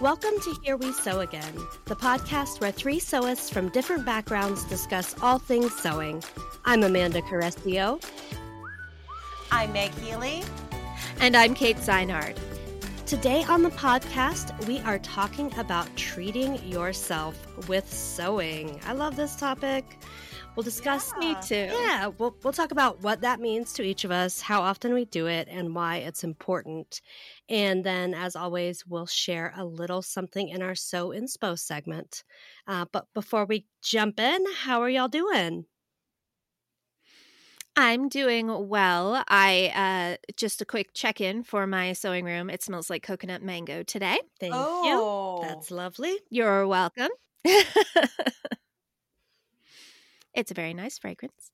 Welcome to Here We Sew Again, the podcast where three sewists from different backgrounds discuss all things sewing. I'm Amanda Carestio. I'm Meg Healy. And I'm Kate Seinhard. Today on the podcast, we are talking about treating yourself with sewing. I love this topic. We'll discuss. Me too. Yeah, we'll, we'll talk about what that means to each of us, how often we do it, and why it's important. And then, as always, we'll share a little something in our Sew Inspo segment. Uh, but before we jump in, how are y'all doing? I'm doing well. I uh, just a quick check in for my sewing room. It smells like coconut mango today. Thank oh. you. That's lovely. You're welcome. it's a very nice fragrance.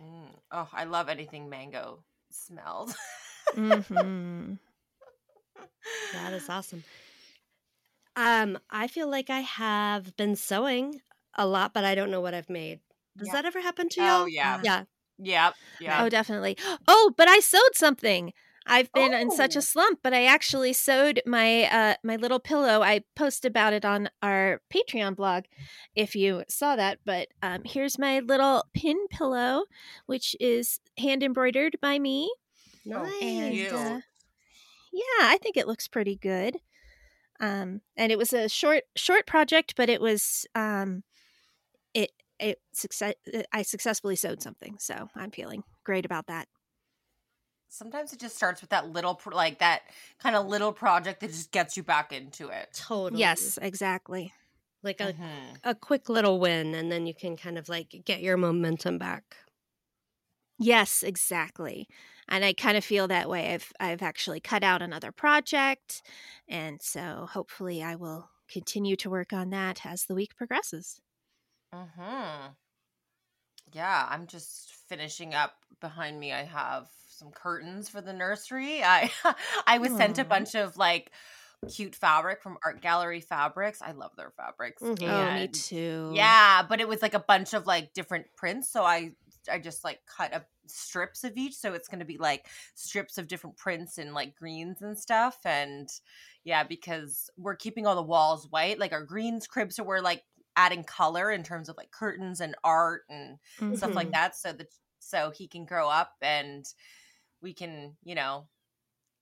Mm. Oh, I love anything mango smelled. hmm That is awesome. Um, I feel like I have been sewing a lot, but I don't know what I've made. Does Yeah. that ever happen to Oh, y'all? yeah. Yeah. Yep. Yeah. Oh, definitely. Oh, but I sewed something. I've been in such Oh. a slump, but I actually sewed my uh my little pillow. I post about it on our Patreon blog if you saw that. But um here's my little pin pillow, which is hand embroidered by me. Oh, Nice. And uh, yeah, I think it looks pretty good. Um and it was a short short project, but it was um it it success I successfully sewed something. So I'm feeling great about that. Sometimes it just starts with that little, pro- like that kind of little project that just gets you back into it. Totally. Yes, exactly. Like a, Mhm. a quick little win, and then you can kind of like get your momentum back. Yes, exactly. And I kind of feel that way. I've I've actually cut out another project, and so hopefully I will continue to work on that as the week progresses. Mhm. Yeah, I'm just finishing up behind me. I have some curtains for the nursery. I I was sent a bunch of like cute fabric from Art Gallery Fabrics. I love their fabrics. Mhm. Oh, me too. Yeah, but it was like a bunch of like different prints. So I I just like cut up strips of each. So it's gonna be like strips of different prints and like greens and stuff. And yeah, because we're keeping all the walls white. Like our greens cribs, so we're like adding color in terms of like curtains and art and stuff like Mhm. that. So that so he can grow up and we can, you know,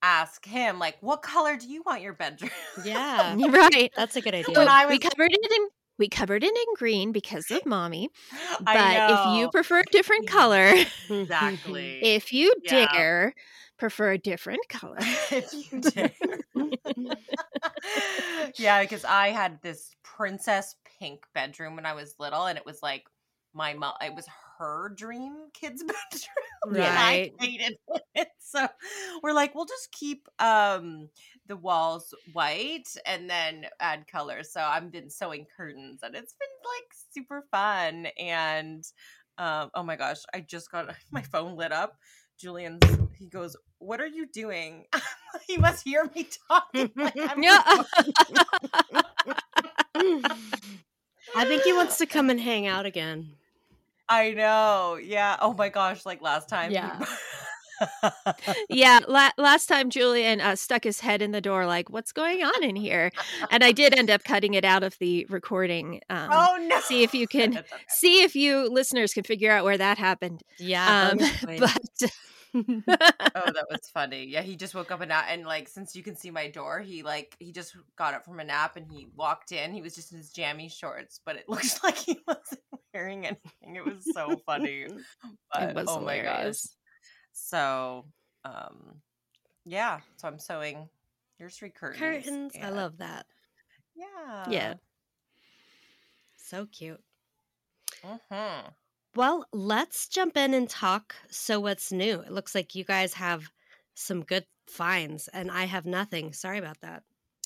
ask him like, what color do you want your bedroom? Yeah. Right. That's a good idea. When I we was- covered it in we covered it in green because of mommy. But if you prefer a different color, exactly. if you Yeah. dare prefer a different color. if you dare. yeah, because I had this princess pink bedroom when I was little, and it was like my mom. It was her dream kids bedroom, and I hated it. So we're like, we'll just keep um the walls white and then add color. So I've been sewing curtains, and it's been like super fun. And um, oh my gosh, I just got my phone lit up. Julian's he goes, What are you doing? he must hear me talking. Like. I think he wants to come and hang out again. I know. Yeah. Oh my gosh. Like last time. Yeah. yeah, la- last time Julian uh, stuck his head in the door, like, "What's going on in here?" And I did end up cutting it out of the recording. Um, oh no. see if you can okay. see if you listeners can figure out where that happened. Yeah. Um, but Oh, that was funny. Yeah, he just woke up and and like since you can see my door, he like he just got up from a nap and he walked in. He was just in his jammy shorts, but it looks like he wasn't wearing anything. It was so funny. But, it was oh my gosh. hilarious. So, um, yeah. So I'm sewing nursery curtains. Curtains. I love that. Yeah. Yeah. So cute. Mm-hmm. Well, let's jump in and talk. So, what's new? It looks like you guys have some good finds, and I have nothing. Sorry about that.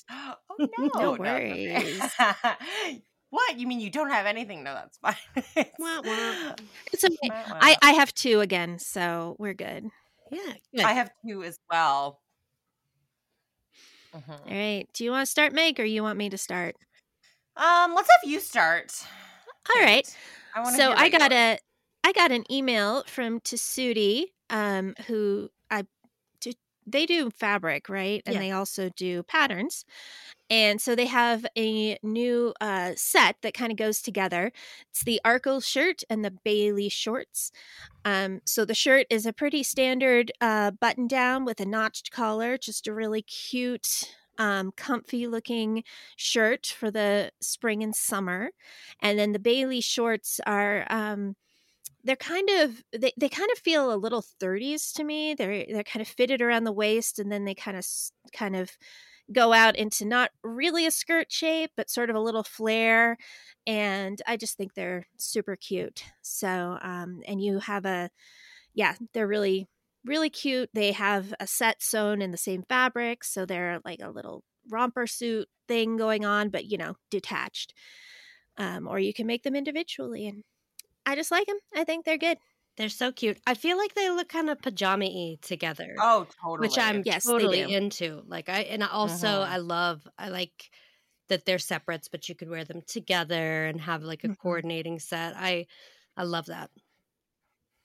Oh no, No worries. what you mean? You don't have anything? No, that's fine. It's- Wah, wah. It's okay. Wah, wah. I I have two again, so we're good. Yeah. Good. I have two as well. Mhm. All right. Do you want to start, Meg, or you want me to start? Um, let's have you start. All right. I wanna so I got yours. a I got an email from Tessuti, um, who I t- they do fabric, right? And Yeah. they also do patterns. And so they have a new uh, set that kind of goes together. It's the Arkie shirt and the Bailee shorts. Um, so the shirt is a pretty standard uh, button down with a notched collar, just a really cute, um, comfy looking shirt for the spring and summer. And then the Bailee shorts are. Um, they're kind of they, they kind of feel a little 30s to me they're they're kind of fitted around the waist and then they kind of kind of go out into not really a skirt shape but sort of a little flare and i just think they're super cute. So um and you have a yeah they're really really cute. They have a set sewn in the same fabric so they're like a little romper suit thing going on but you know detached um, or you can make them individually and i just like them i think they're good They're so cute. I feel like they look kind of pajama y together. Oh, totally. which I'm Yes, totally into. Like I and I also Mhm. I love I like that they're separates, but you could wear them together and have like a Mhm. coordinating set. I I love that.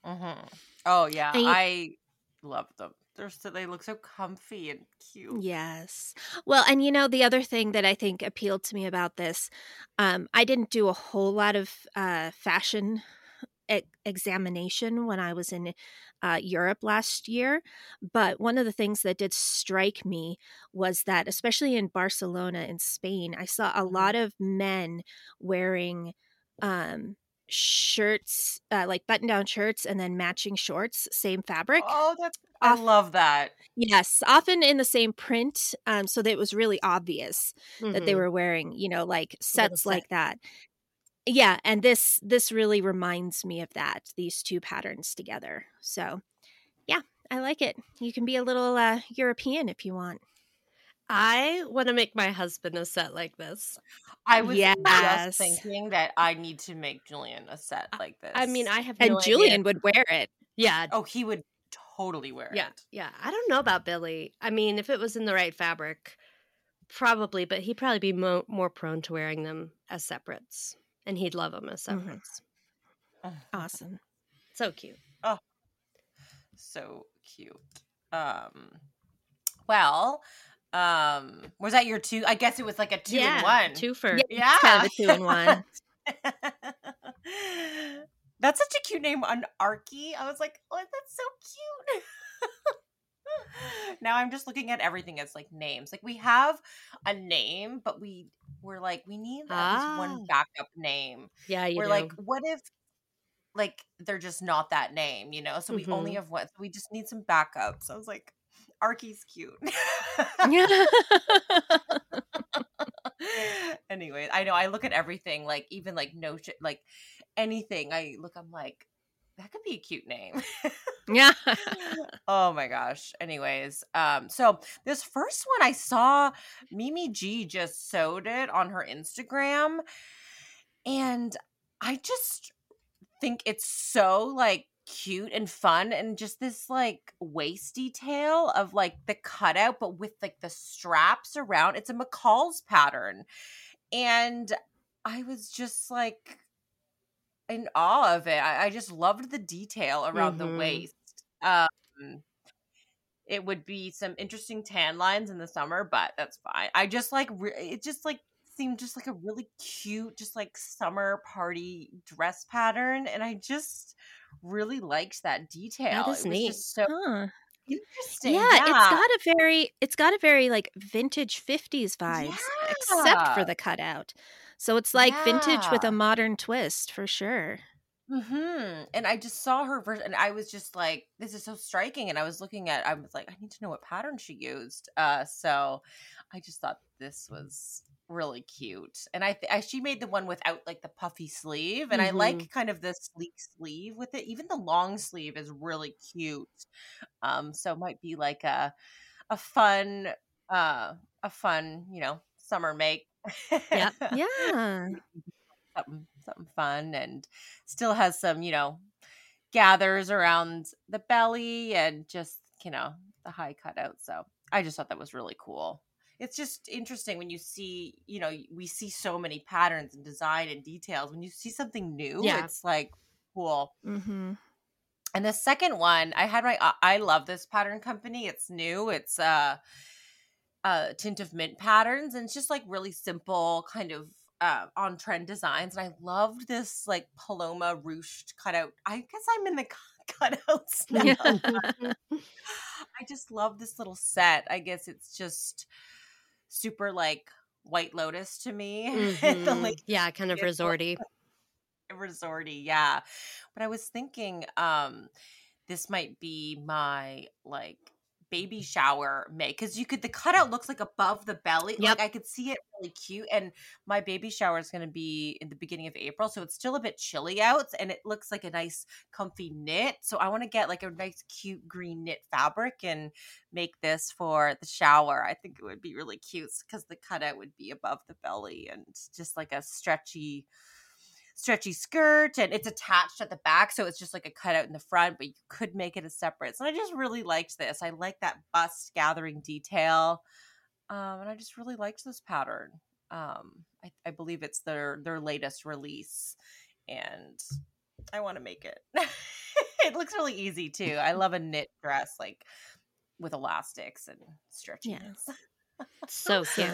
Mhm. Oh yeah, you- I love them. They're so they look so comfy and cute. Yes. Well, and you know, the other thing that I think appealed to me about this, um, I didn't do a whole lot of uh, fashion e- examination when I was in uh, Europe last year. But one of the things that did strike me was that, especially in Barcelona in Spain, I saw a Mhm. lot of men wearing um, shirts, uh, like button down shirts and then matching shorts, same fabric. Oh, that's I Off- love that. Yes, often in the same print, um, so that it was really obvious that they Mhm. were wearing, you know, like sets set. like that. Yeah, and this this really reminds me of that. These two patterns together. So, yeah, I like it. You can be a little uh, European if you want. I want to make my husband a set like this. I was Yes. just thinking that I need to make Julian a set like this. I mean, I have And no Julian idea. would wear it. Yeah, oh, he would totally wear yeah, it. yeah. Yeah. I don't know about Billy. I mean, if it was in the right fabric, probably, but he'd probably be mo- more prone to wearing them as separates, and he'd love them as Mhm. separates. Awesome. So cute. Oh, so cute. Um, well, um, was that your two? I guess it was like a two yeah, in one. two for Yeah, kind of a two and one. that's such a cute name on Arkie. I was like, oh, that's so cute. now I'm just looking at everything as like names. Like we have a name, but we we're like we need at least Ah. one backup name. yeah. We're know. like, what if like they're just not that name, you know? So we only Mhm. have one. So we just need some backups. I was like, Arkie's cute. anyway, I know I look at everything like even like no shit like anything. I look, I'm like, that could be a cute name. yeah. oh my gosh. Anyways, um, so this first one I saw Mimi G just sewed it on her Instagram, and I just think it's so like cute and fun and just this like waist detail of like the cutout but with like the straps around it's a mccall's pattern. And i was just like in awe of it i, I just loved the detail around Mhm. the waist. Um it would be some interesting tan lines in the summer but that's fine. I just like re- it just like seemed just like a really cute just like summer party dress pattern and i just really liked that detail is it was neat. just so Huh. interesting Yeah, it's got a very it's got a very like vintage 50s vibes except for the cutout. So it's like vintage with a modern twist for sure. hmm And I just saw her version, and I was just like, "This is so striking." And I was looking at, I was like, "I need to know what pattern she used." Uh, so I just thought this was really cute, and I, th- I she made the one without like the puffy sleeve, and I like kind of the sleek sleeve with it. Even the long sleeve is really cute. Um, so it might be like a a fun, uh, a fun, you know, summer make. Yep. Yeah. something something fun and still has some you know gathers around the belly and just you know the high cutout so i just thought that was really cool it's just interesting when you see you know we see so many patterns and design and details when you see something new Yeah. it's like cool Mm-hmm. And the second one, I had my I love this pattern company. It's new. It's uh uh tint of mint patterns and it's just like really simple kind of uh, on trend designs and I loved this like Paloma ruched cutout. I guess I'm in the cutouts now. I just love this little set. I guess it's just super like White Lotus to me. Mm-hmm. like, yeah, kind of resorty. Resorty, yeah. But I was thinking, um, this might be my like baby shower make because you could the cutout looks like above the belly. Yep. Like I could see it really cute. And my baby shower is gonna be in the beginning of April. So it's still a bit chilly out and it looks like a nice comfy knit. So I want to get like a nice cute green knit fabric and make this for the shower. I think it would be really cute because the cutout would be above the belly and just like a stretchy stretchy skirt and it's attached at the back so it's just like a cutout in the front but you could make it a separate so i just really liked this i like that bust gathering detail um, and i just really liked this pattern um, I, I believe it's their their latest release and i want to make it it looks really easy too i love a knit dress like with elastics and stretchiness yeah. so cute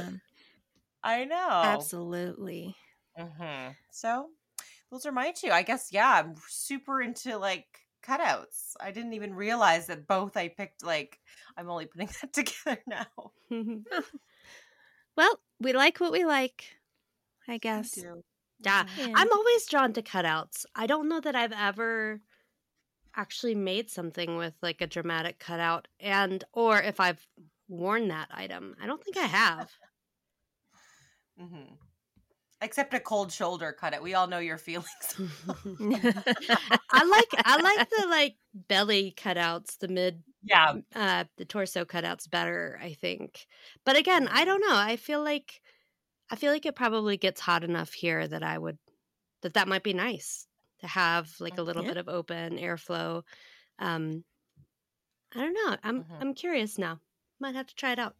i know absolutely mm-hmm. so those are my two. I guess yeah, I'm super into like cutouts. I didn't even realize that both I picked like I'm only putting that together now. well, we like what we like, I guess. Yeah. yeah. I'm always drawn to cutouts. I don't know that I've ever actually made something with like a dramatic cutout and or if I've worn that item. I don't think I have. mm-hmm. Except a cold shoulder cut it. We all know your feelings. I like I like the like belly cutouts, the mid yeah, uh the torso cutouts better, I think. But again, I don't know. I feel like I feel like it probably gets hot enough here that I would that that might be nice to have like a little yeah. bit of open airflow. Um I don't know. I'm mm-hmm. I'm curious now. Might have to try it out.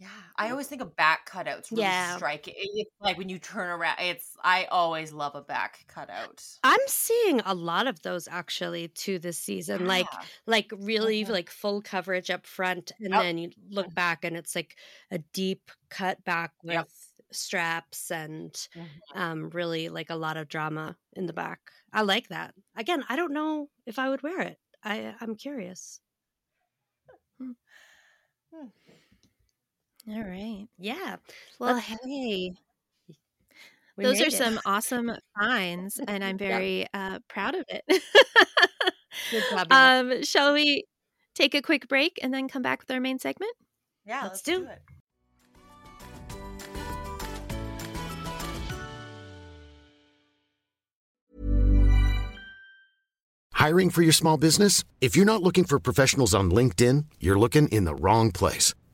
Yeah, I always think of back cutouts really yeah. striking. It's like when you turn around, it's I always love a back cutout. I'm seeing a lot of those actually too this season. Yeah. Like like really mm-hmm. like full coverage up front and then you look mm-hmm. back and it's like a deep cut back with yep. straps and mm-hmm. um really like a lot of drama in the back. I like that. Again, I don't know if I would wear it. I I'm curious. Hmm. Hmm. All right. Yeah. Well, Let's, hey. Those are it. some awesome finds, and I'm very uh, proud of it. Good job. Um, shall we take a quick break and then come back with our main segment? Yeah, let's, let's do. do it. Hiring for your small business? If you're not looking for professionals on LinkedIn, you're looking in the wrong place.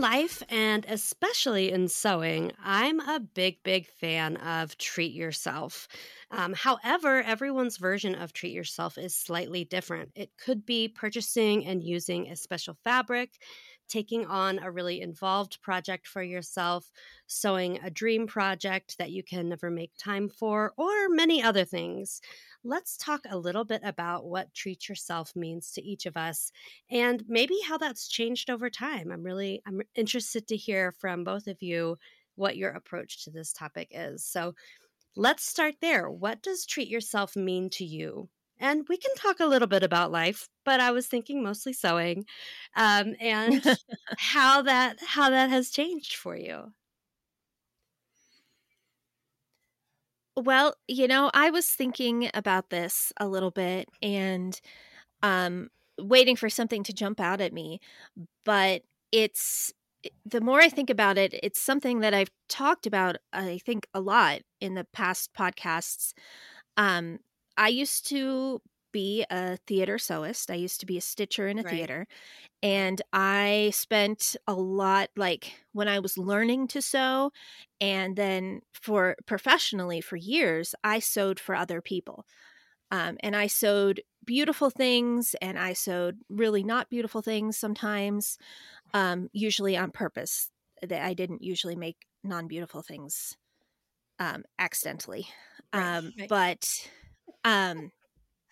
Life, and especially in sewing, I'm a big, big fan of treat yourself. Um, however, everyone's version of treat yourself is slightly different. It could be purchasing and using a special fabric, taking on a really involved project for yourself, sewing a dream project that you can never make time for, or many other things. Let's talk a little bit about what treat yourself means to each of us and maybe how that's changed over time. I'm really I'm interested to hear from both of you what your approach to this topic is. So, let's start there. What does treat yourself mean to you? and we can talk a little bit about life but i was thinking mostly sewing um, and how that how that has changed for you well you know i was thinking about this a little bit and um waiting for something to jump out at me but it's the more i think about it it's something that i've talked about i think a lot in the past podcasts. Um I used to be a theater sewist. I used to be a stitcher in a right. theater. And I spent a lot, like when I was learning to sew, and then for professionally for years, I sewed for other people. Um, and I sewed beautiful things and I sewed really not beautiful things sometimes, um, usually on purpose. That I didn't usually make non beautiful things um, accidentally. Right, um, right. But um,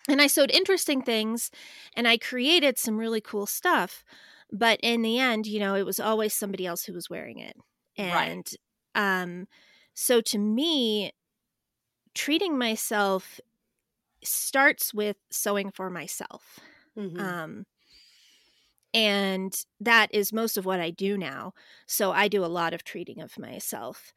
and I sewed interesting things and I created some really cool stuff. But in the end, you know, it was always somebody else who was wearing it. And right. um, so to me, treating myself starts with sewing for myself. Mm-hmm. Um, and that is most of what I do now. So I do a lot of treating of myself.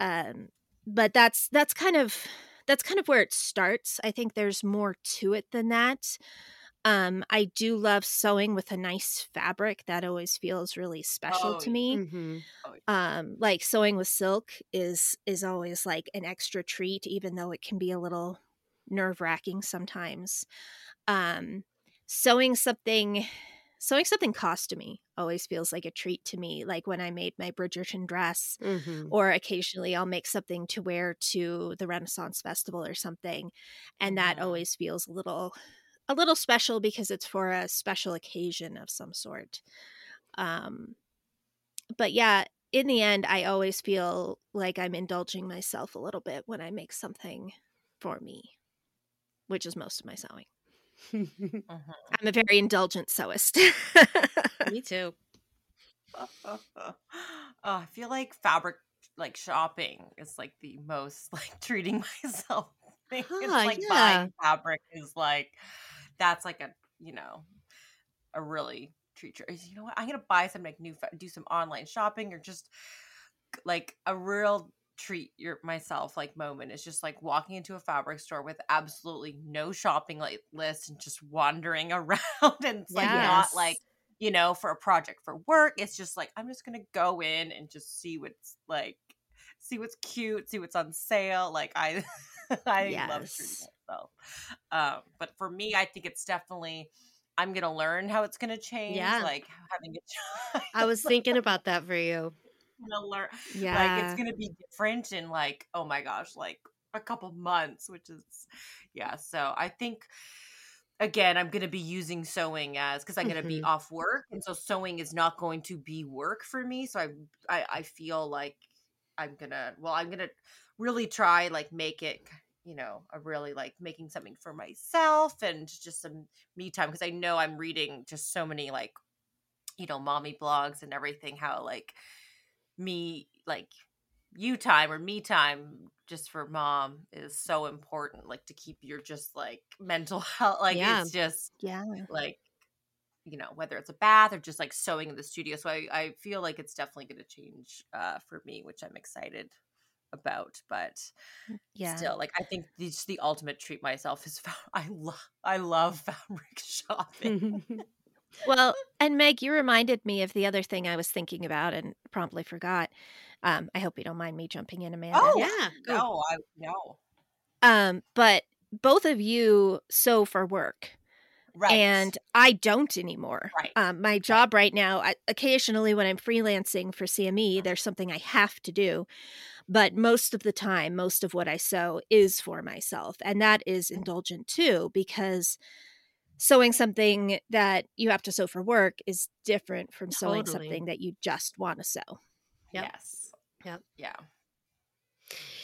Um, but that's that's kind of that's kind of where it starts. I think there's more to it than that. Um, I do love sewing with a nice fabric. That always feels really special oh, to me. Mm-hmm. Oh, um, like sewing with silk is is always like an extra treat, even though it can be a little nerve wracking sometimes. Um, sewing something sewing something costumey always feels like a treat to me like when i made my bridgerton dress mm-hmm. or occasionally i'll make something to wear to the renaissance festival or something and that always feels a little a little special because it's for a special occasion of some sort. Um but yeah in the end i always feel like i'm indulging myself a little bit when i make something for me which is most of my sewing uh-huh. I'm a very indulgent sewist. Me too. oh, I feel like fabric like shopping is like the most like treating myself thing. Huh, it's like yeah. buying fabric is like that's like a you know a really treat your you know what I'm gonna buy some like new do some online shopping or just like a real treat your myself like moment. Is just like walking into a fabric store with absolutely no shopping like list and just wandering around and it's like not like you know for a project for work. It's just like i'm just gonna go in and just see what's like see what's cute see what's on sale. Like i i yes. love treating myself. Um but for me i think it's definitely i'm gonna learn how it's gonna change yeah. like having a child i was thinking about that for you gonna learn. Yeah, like it's gonna be different in like oh my gosh, like a couple months, which is yeah. So I think again i'm going to be using sewing as because i'm going to mm-hmm. be off work and so sewing is not going to be work for me so I, I i feel like i'm gonna well i'm gonna really try like make it you know a really like making something for myself and just some me time because i know i'm reading just so many like you know mommy blogs and everything how like me like you time or me time just for mom is so important like to keep your just like mental health like yeah. it's just yeah. like you know whether it's a bath or just like sewing in the studio so i i feel like it's definitely going to change uh for me which i'm excited about but mm, yeah. still like i think this the ultimate treat myself is i love i love fabric shopping well, and Meg, you reminded me of the other thing I was thinking about and promptly forgot. Um, I hope you don't mind me jumping in, Amanda. Oh, yeah. No, I no. Um, but both of you sew for work. Right. and I don't anymore. Right. Um, my job right now, I, occasionally when I'm freelancing for CME, there's something I have to do, but most of the time, most of what I sew is for myself, and that is indulgent too because sewing something that you have to sew for work is different from sewing something that you just want to sew. Yep. Yes. Yep. Yeah.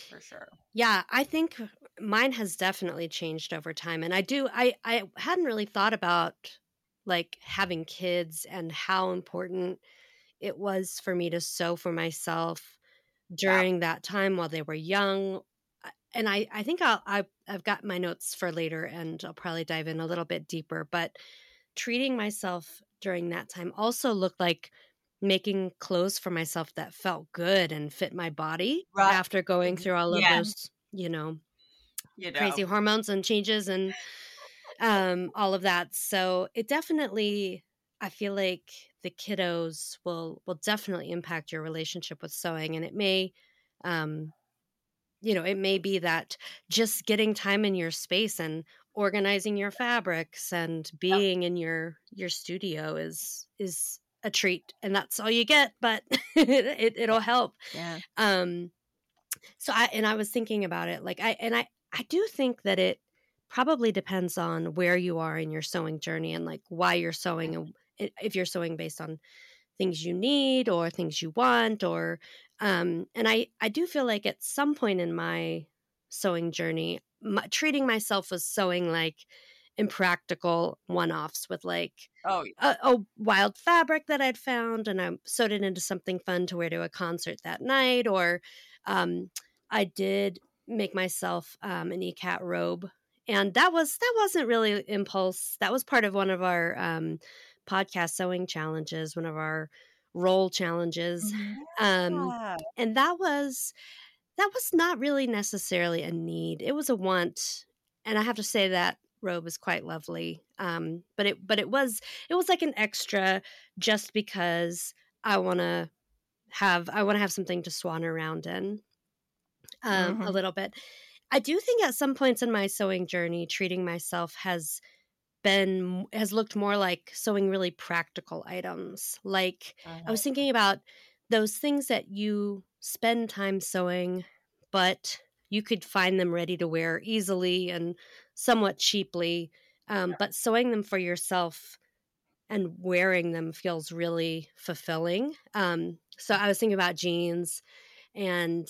For sure. Yeah, I think mine has definitely changed over time and I do I I hadn't really thought about like having kids and how important it was for me to sew for myself during that time while they were young. And I I think I'll I I've got my notes for later and I'll probably dive in a little bit deeper, but treating myself during that time also looked like making clothes for myself that felt good and fit my body Right. after going through all of Yeah. those, you know, You know. crazy hormones and changes and um all of that. So it definitely I feel like the kiddos will will definitely impact your relationship with sewing and it may um you know, it may be that just getting time in your space and organizing your fabrics and being in your your studio is is a treat and that's all you get but it, it'll help. Yeah. um so i and i was thinking about it like i and i i do think that it probably depends on where you are in your sewing journey and like why you're sewing and if you're sewing based on things you need or things you want or um and i i do feel like at some point in my sewing journey my, treating myself as sewing like impractical one-offs with like Oh, a, a wild fabric that I'd found, and I sewed it into something fun to wear to a concert that night. Or um, I did make myself um, an ECAT robe, and that was that wasn't really impulse. That was part of one of our um, podcast sewing challenges, one of our roll challenges, um, and that was that was not really necessarily a need. It was a want, and I have to say that robe is quite lovely. Um, but it but it was it was like an extra just because I want to have I want to have something to swan around in um, a Mhm. little bit. I do think at some points in my sewing journey, treating myself has been has looked more like sewing really practical items. Like I was thinking about those things that you spend time sewing, but you could find them ready to wear easily and somewhat cheaply. Um, but sewing them for yourself and wearing them feels really fulfilling. Um, so I was thinking about jeans and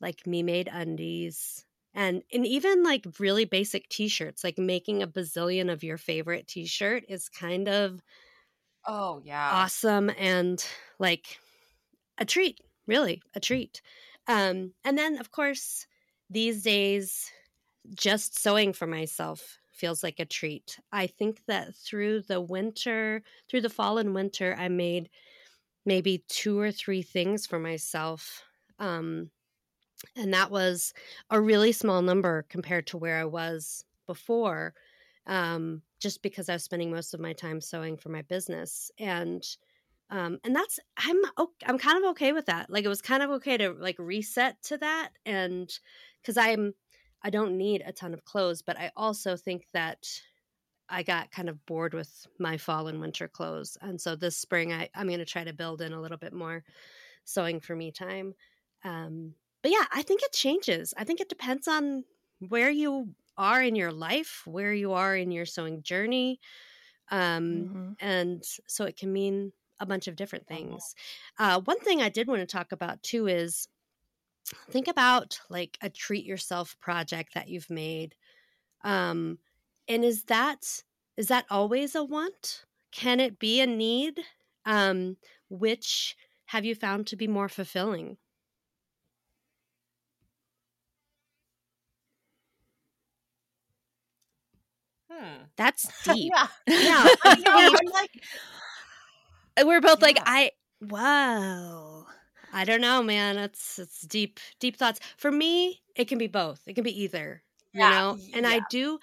like me made undies and and even like really basic t-shirts like making a bazillion of your favorite t-shirt is kind of Oh, yeah. awesome and like a treat really a treat um and then of course these days just sewing for myself feels like a treat i think that through the winter through the fall and winter i made maybe two or three things for myself um and that was a really small number compared to where i was before um, just because I was spending most of my time sewing for my business, and um, and that's I'm I'm kind of okay with that. Like it was kind of okay to like reset to that, and because I'm I don't need a ton of clothes, but I also think that I got kind of bored with my fall and winter clothes, and so this spring I I'm going to try to build in a little bit more sewing for me time. Um, but yeah, I think it changes. I think it depends on where you are in your life, where you are in your sewing journey. Um, Mhm. And so it can mean a bunch of different things. Uh, one thing I did want to talk about too is think about like a treat yourself project that you've made. Um, and is that is that always a want? Can it be a need? Um, which have you found to be more fulfilling? Hmm. That's deep. Yeah. Yeah. I know, I'm like, We're both like, I, wow. I don't know, man. It's it's deep, deep thoughts. For me, it can be both. It can be either. You know? And I do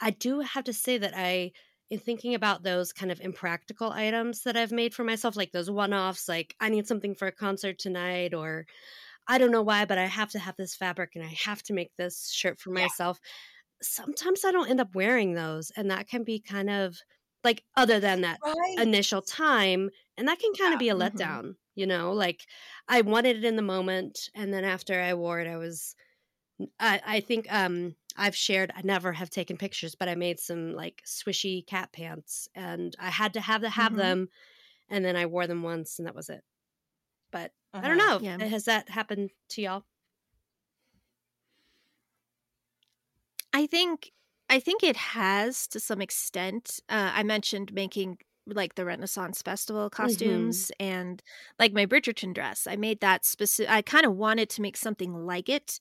I do have to say that I in thinking about those kind of impractical items that I've made for myself, like those one-offs, like I need something for a concert tonight, or I don't know why, but I have to have this fabric and I have to make this shirt for Yeah. Sometimes I don't end up wearing those. And that can be kind of like, other than that Right. initial time, and that can kind Yeah. of be a Mhm. letdown, you know? Like, I wanted it in the moment, and then after I wore it, I was I, I think um I've shared I never have taken pictures, but I made some like swishy cat pants and I had to have to have Mhm. them and then I wore them once and that was it. But I don't Mhm. know. Yeah. Has that happened to y'all? I think I think it has to some extent. Uh, I mentioned making like the Renaissance Festival costumes and like my Bridgerton dress. I made that specific. I kind of wanted to make something like it,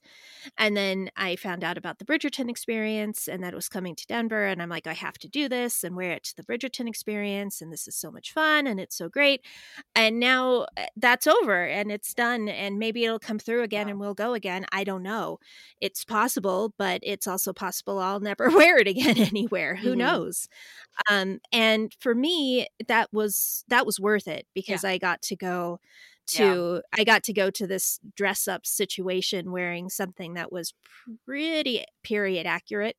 and then I found out about the Bridgerton experience and that it was coming to Denver, and I'm like, I have to do this and wear it to the Bridgerton experience, and this is so much fun and it's so great. And now uh, that's over and it's done, and maybe it'll come through again Yeah. and we'll go again. I don't know it's possible, but it's also possible I'll never wear it again anywhere. Who Mhm. knows? Um, and for me, that was that was worth it because I got to go Yeah. to I got to go to this dress up situation wearing something that was pretty period accurate,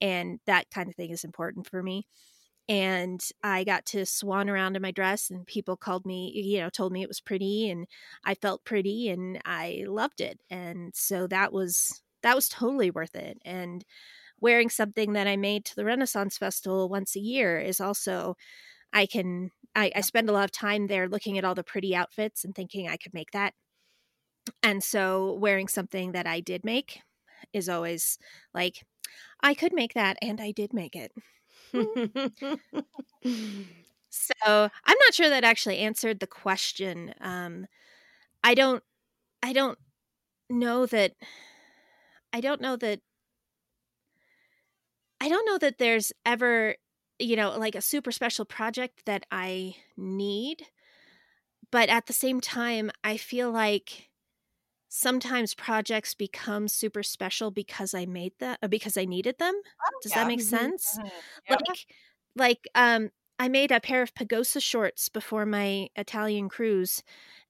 and that kind of thing is important for me. And I got to swan around in my dress, and people called me, you know, told me it was pretty, and I felt pretty, and I loved it. And so that was that was totally worth it. And wearing something that I made to the Renaissance Festival once a year is also I can I, I spend a lot of time there looking at all the pretty outfits and thinking I could make that. And so wearing something that I did make is always like I could make that and I did make it. So I'm not sure that actually answered the question. Um, I don't, I don't know that, I don't know that, I don't know that there's ever, you know, like a super special project that I need. But at the same time, I feel like sometimes projects become super special because I made that, uh, because I needed them. Does yeah. that make Mhm. sense? Mhm. Yep. like like um i made a pair of pagosa shorts before my italian cruise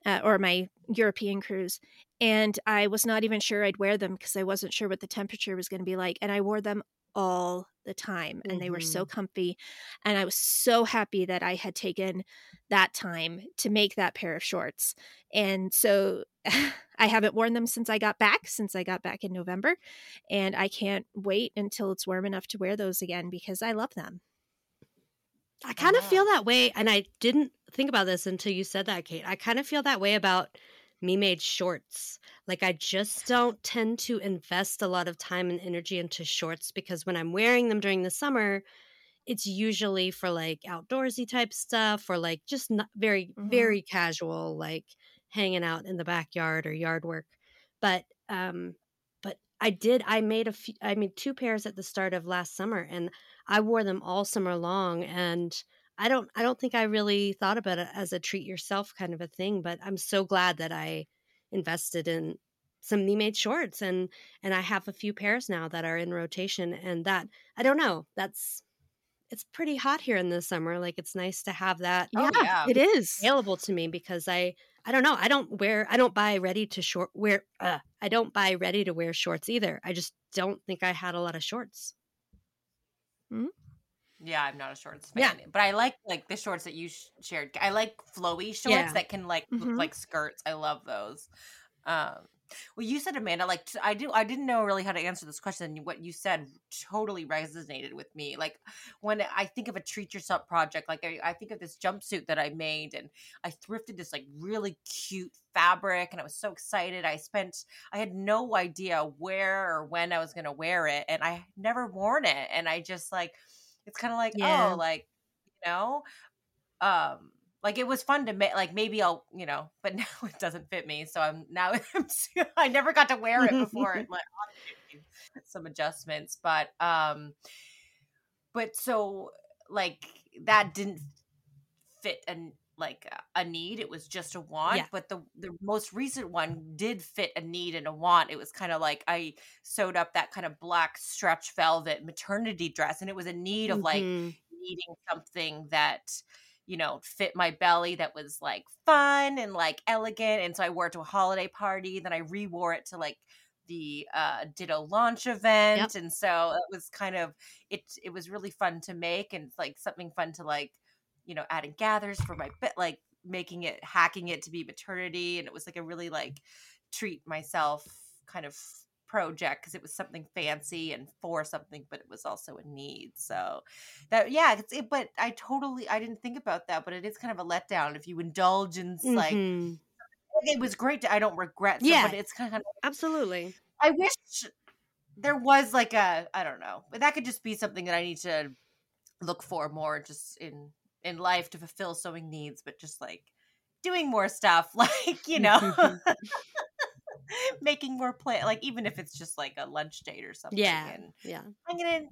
uh, or my european cruise and i was not even sure i'd wear them because i wasn't sure what the temperature was going to be like and i wore them all the time and they were so mm-hmm. comfy and i was so happy that i had taken that time to make that pair of shorts and so i haven't worn them since i got back since i got back in november and i can't wait until it's warm enough to wear those again because i love them. I kind of feel that way, and I didn't think about this until you said that, Kate. I kind of feel that way about me made shorts. Like I just don't tend to invest a lot of time and energy into shorts because when I'm wearing them during the summer, it's usually for like outdoorsy type stuff or like just not very Mhm. very casual like hanging out in the backyard or yard work. But um but I did I made a few I made two pairs at the start of last summer and I wore them all summer long and I don't I don't think I really thought about it as a treat yourself kind of a thing, but I'm so glad that I invested in some knee made shorts and and I have a few pairs now that are in rotation and that I don't know, that's it's pretty hot here in the summer. Like it's nice to have that Oh, yeah. it is available to me because I I don't know, I don't wear I don't buy ready to short wear uh, I don't buy ready to wear shorts either. I just don't think I had a lot of shorts. Yeah, I'm not a shorts Yeah. fan, but I like like the shorts that you sh- shared. I like flowy shorts Yeah. that can like look Mhm. like skirts. I love those. Um, well, you said Amanda, like t- I do. I didn't know really how to answer this question. and What you said totally resonated with me. Like when I think of a treat yourself project, like I, I think of this jumpsuit that I made, and I thrifted this like really cute fabric, and I was so excited. I spent, I had no idea where or when I was going to wear it, and I never worn it, and I just like it's kind of like Yeah. oh like you know um like it was fun to make like maybe i'll you know but now it doesn't fit me so i'm now I'm, i never got to wear it before it like some adjustments but um but so like that didn't fit an like a- a need it was just a want Yeah. but the the most recent one did fit a need and a want it was kind of like i sewed up that kind of black stretch velvet maternity dress and it was a need of like Mhm. needing something that you know fit my belly that was like fun and like elegant and so i wore it to a holiday party then i re-wore it to like the uh ditto launch event yep. and so it was kind of it it was really fun to make and like something fun to like you know adding gathers for my bit like making it hacking it to be maternity and it was like a really like treat myself kind of project because it was something fancy and for something but it was also a need so that yeah it's it, but i totally i didn't think about that but it is kind of a letdown if you indulge in mm-hmm. like it was great to, i don't regret so, yeah but it's kind of absolutely i wish there was like a i don't know but that could just be something that i need to look for more just in in life to fulfill sewing needs but just like doing more stuff like you know making more play like even if it's just like a lunch date or something yeah and yeah i'm gonna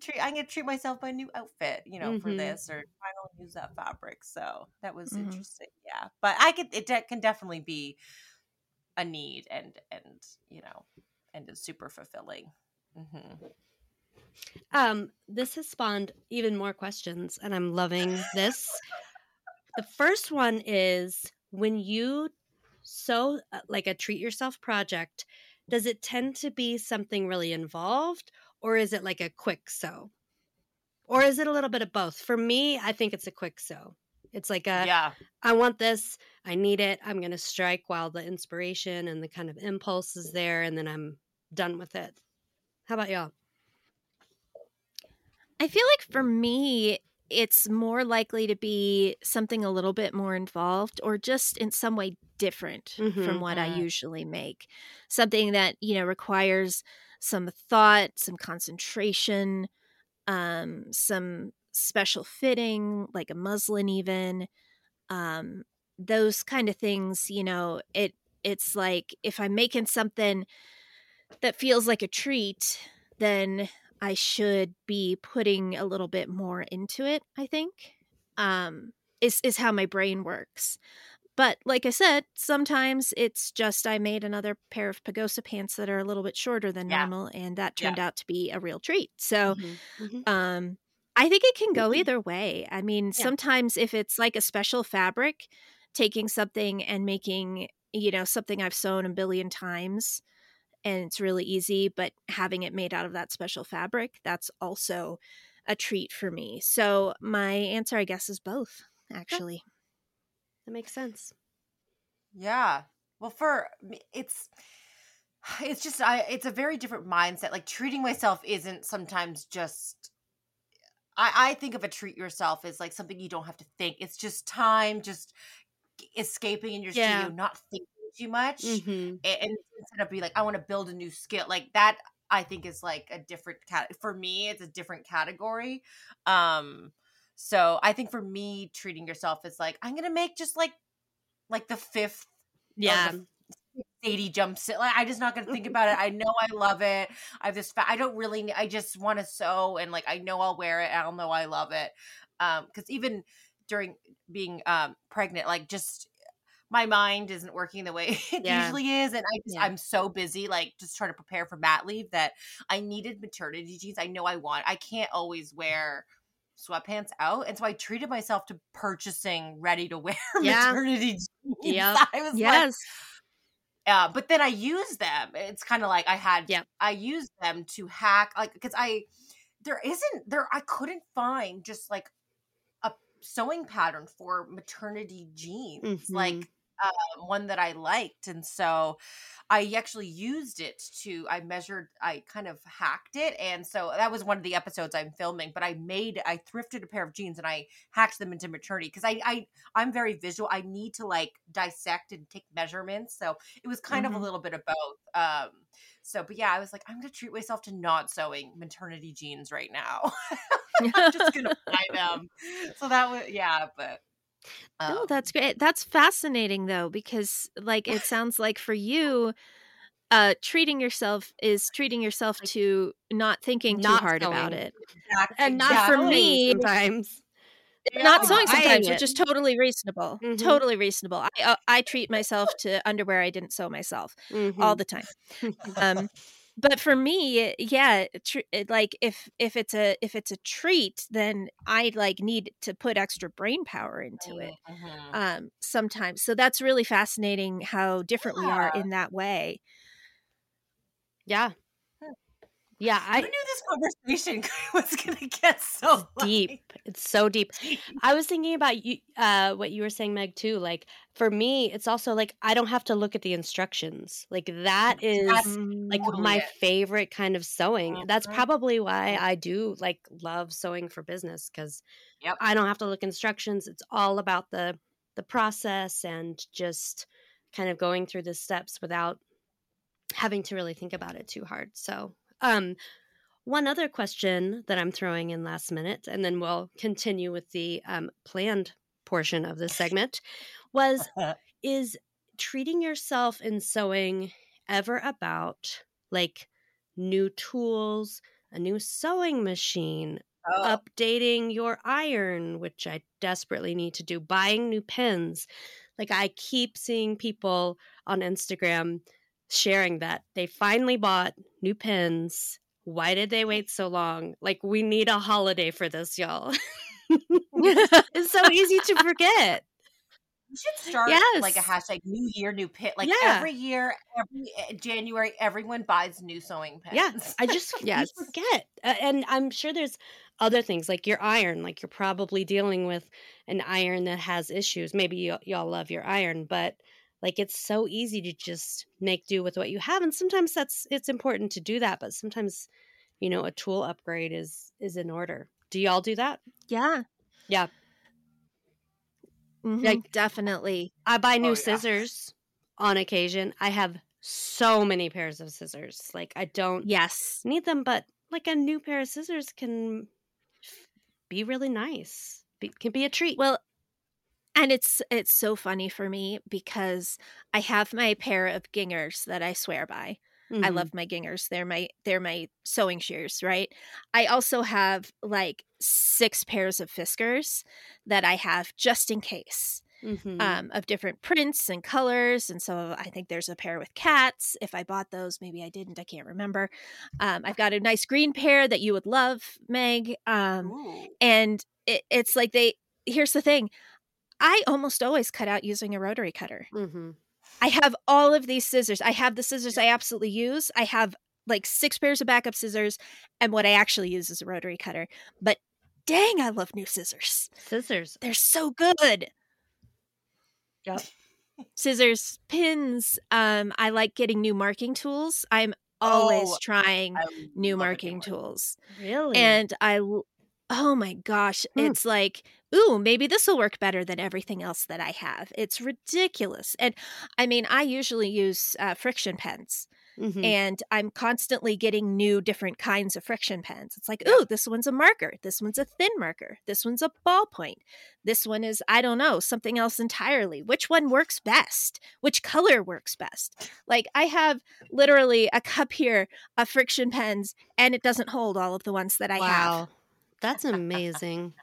treat i'm gonna treat myself by a new outfit you know mm-hmm. for this or finally use that fabric so that was mm-hmm. interesting yeah but i could it de- can definitely be a need and and you know and it's super fulfilling mm-hmm. Um this has spawned even more questions and i'm loving this the first one is when you sew uh, like a treat yourself project, does it tend to be something really involved or is it like a quick sew? Or is it a little bit of both? For me, I think it's a quick sew. It's like a yeah. I want this, I need it, I'm going to strike while the inspiration and the kind of impulse is there and then I'm done with it. How about y'all? I feel like for me, it's more likely to be something a little bit more involved or just in some way different mm-hmm. from what I usually make. Something that, you know, requires some thought, some concentration, um, some special fitting, like a muslin even. Um, those kind of things, you know, it it's like if I'm making something that feels like a treat, then I should be putting a little bit more into it, I think. Um is is how my brain works. But like I said, sometimes it's just I made another pair of Pagosa pants that are a little bit shorter than yeah. normal and that turned yeah. out to be a real treat. So mm-hmm. Mm-hmm. um I think it can go mm-hmm. either way. I mean, yeah. sometimes if it's like a special fabric, taking something and making, you know, something I've sewn a billion times and it's really easy, but having it made out of that special fabric, that's also a treat for me. So my answer, I guess, is both, actually. That makes sense. Yeah. Well, for it's it's just I it's a very different mindset. Like treating myself isn't sometimes just I, I think of a treat yourself as like something you don't have to think. It's just time, just escaping in your yeah. studio, not thinking too much mm-hmm. and, and instead of be like i want to build a new skill like that i think is like a different cat for me it's a different category um so i think for me treating yourself is like i'm gonna make just like like the fifth yeah Sadie jumps it. Like i'm just not gonna think about it. I know I love it. I have this. Fa- I don't really. I just want to sew and like I know I'll wear it. I'll know I love it. Um, because even during being um pregnant, like just my mind isn't working the way it yeah. usually is and i just yeah. i'm so busy like just trying to prepare for mat leave that i needed maternity jeans i know i want i can't always wear sweatpants out and so i treated myself to purchasing ready to wear yeah. maternity jeans yeah i was yes like, uh, but then I used them. It's kind of like I had, yeah. I used them to hack, like, because I, there isn't, there, I couldn't find just like a sewing pattern for maternity jeans. Mm-hmm. Like, um, one that I liked. And so I actually used it to, I measured, I kind of hacked it. And so that was one of the episodes I'm filming, but I made, I thrifted a pair of jeans and I hacked them into maternity because I, I, I'm very visual. I need to like dissect and take measurements. So it was kind mm-hmm. of a little bit of both. Um, so, but yeah, I was like, I'm going to treat myself to not sewing maternity jeans right now. I'm just going to buy them. So that was, yeah, but um, oh, that's great. That's fascinating though, because like it sounds like for you, uh treating yourself is treating yourself to not thinking not too hard sewing. about it. Exactly. And not for me sometimes. Not sewing sometimes, which is totally reasonable. Mm-hmm. Totally reasonable. I uh, I treat myself to underwear I didn't sew myself mm-hmm. all the time. Um but for me yeah tr- like if if it's a if it's a treat then i like need to put extra brain power into it mm-hmm. um sometimes so that's really fascinating how different yeah. we are in that way Yeah. Yeah, I I knew this conversation was going to get so deep. like- It's so deep. I was thinking about you uh what you were saying Meg too. Like for me, it's also like I don't have to look at the instructions. Like that is That's like my it. favorite kind of sewing. That's Mhm. probably why I do like love sewing for business cuz Yep. I don't have to look instructions. It's all about the the process and just kind of going through the steps without having to really think about it too hard. So, um one other question that I'm throwing in last minute, and then we'll continue with the um, planned portion of this segment, was is treating yourself in sewing ever about like new tools, a new sewing machine, Oh, updating your iron, which I desperately need to do, buying new pins. Like I keep seeing people on Instagram sharing that they finally bought new pins. Why did they wait so long? Like we need a holiday for this, y'all. it's so easy to forget. you should start like a hashtag New Year, New Pin. Like Yeah. every year, every uh, January, everyone buys new sewing pins. Yeah, I just Yes. forget, Uh, and I'm sure there's other things like your iron. Like you're probably dealing with an iron that has issues. Maybe y'all love your iron, but like it's so easy to just make do with what you have, and sometimes that's it's important to do that. But sometimes, you know, a tool upgrade is is in order. Do y'all do that? Yeah. Yeah. Mhm, Like- definitely. I buy new Oh, yeah. scissors on occasion. I have so many pairs of scissors. Like I don't Yes. need them, but like a new pair of scissors can be really nice. Be, can be a treat. Well, and it's it's so funny for me because I have my pair of Ginghers that I swear by. I Mhm. love my Ginghers. They're my they're my sewing shears, right? I also have like six pairs of Fiskars that I have just in case. Mhm. um, of different prints and colors. And so I think there's a pair with cats. If I bought those, maybe I didn't. I can't remember. Um, I've got a nice green pair that you would love, Meg. Um, and it, it's like they. Here's the thing. I almost always cut out using a rotary cutter. Mhm. I have all of these scissors. I have the scissors I absolutely use. I have like six pairs of backup scissors, and what I actually use is a rotary cutter. But dang, I love new scissors. Scissors. They're so good. Yep. Scissors, pins. Um, I like getting new marking tools. I'm always Oh, trying new marking tools. Really? And I oh my gosh, Hmm. it's like, ooh, maybe this will work better than everything else that I have. It's ridiculous. And I mean, I usually use uh, Frixion pens. Mhm. and I'm constantly getting new different kinds of Frixion pens. It's like, ooh, this one's a marker. This one's a thin marker. This one's a ballpoint. This one is, I don't know, something else entirely. Which one works best? Which color works best? Like, I have literally a cup here of Frixion pens, and it doesn't hold all of the ones that I have. That's amazing.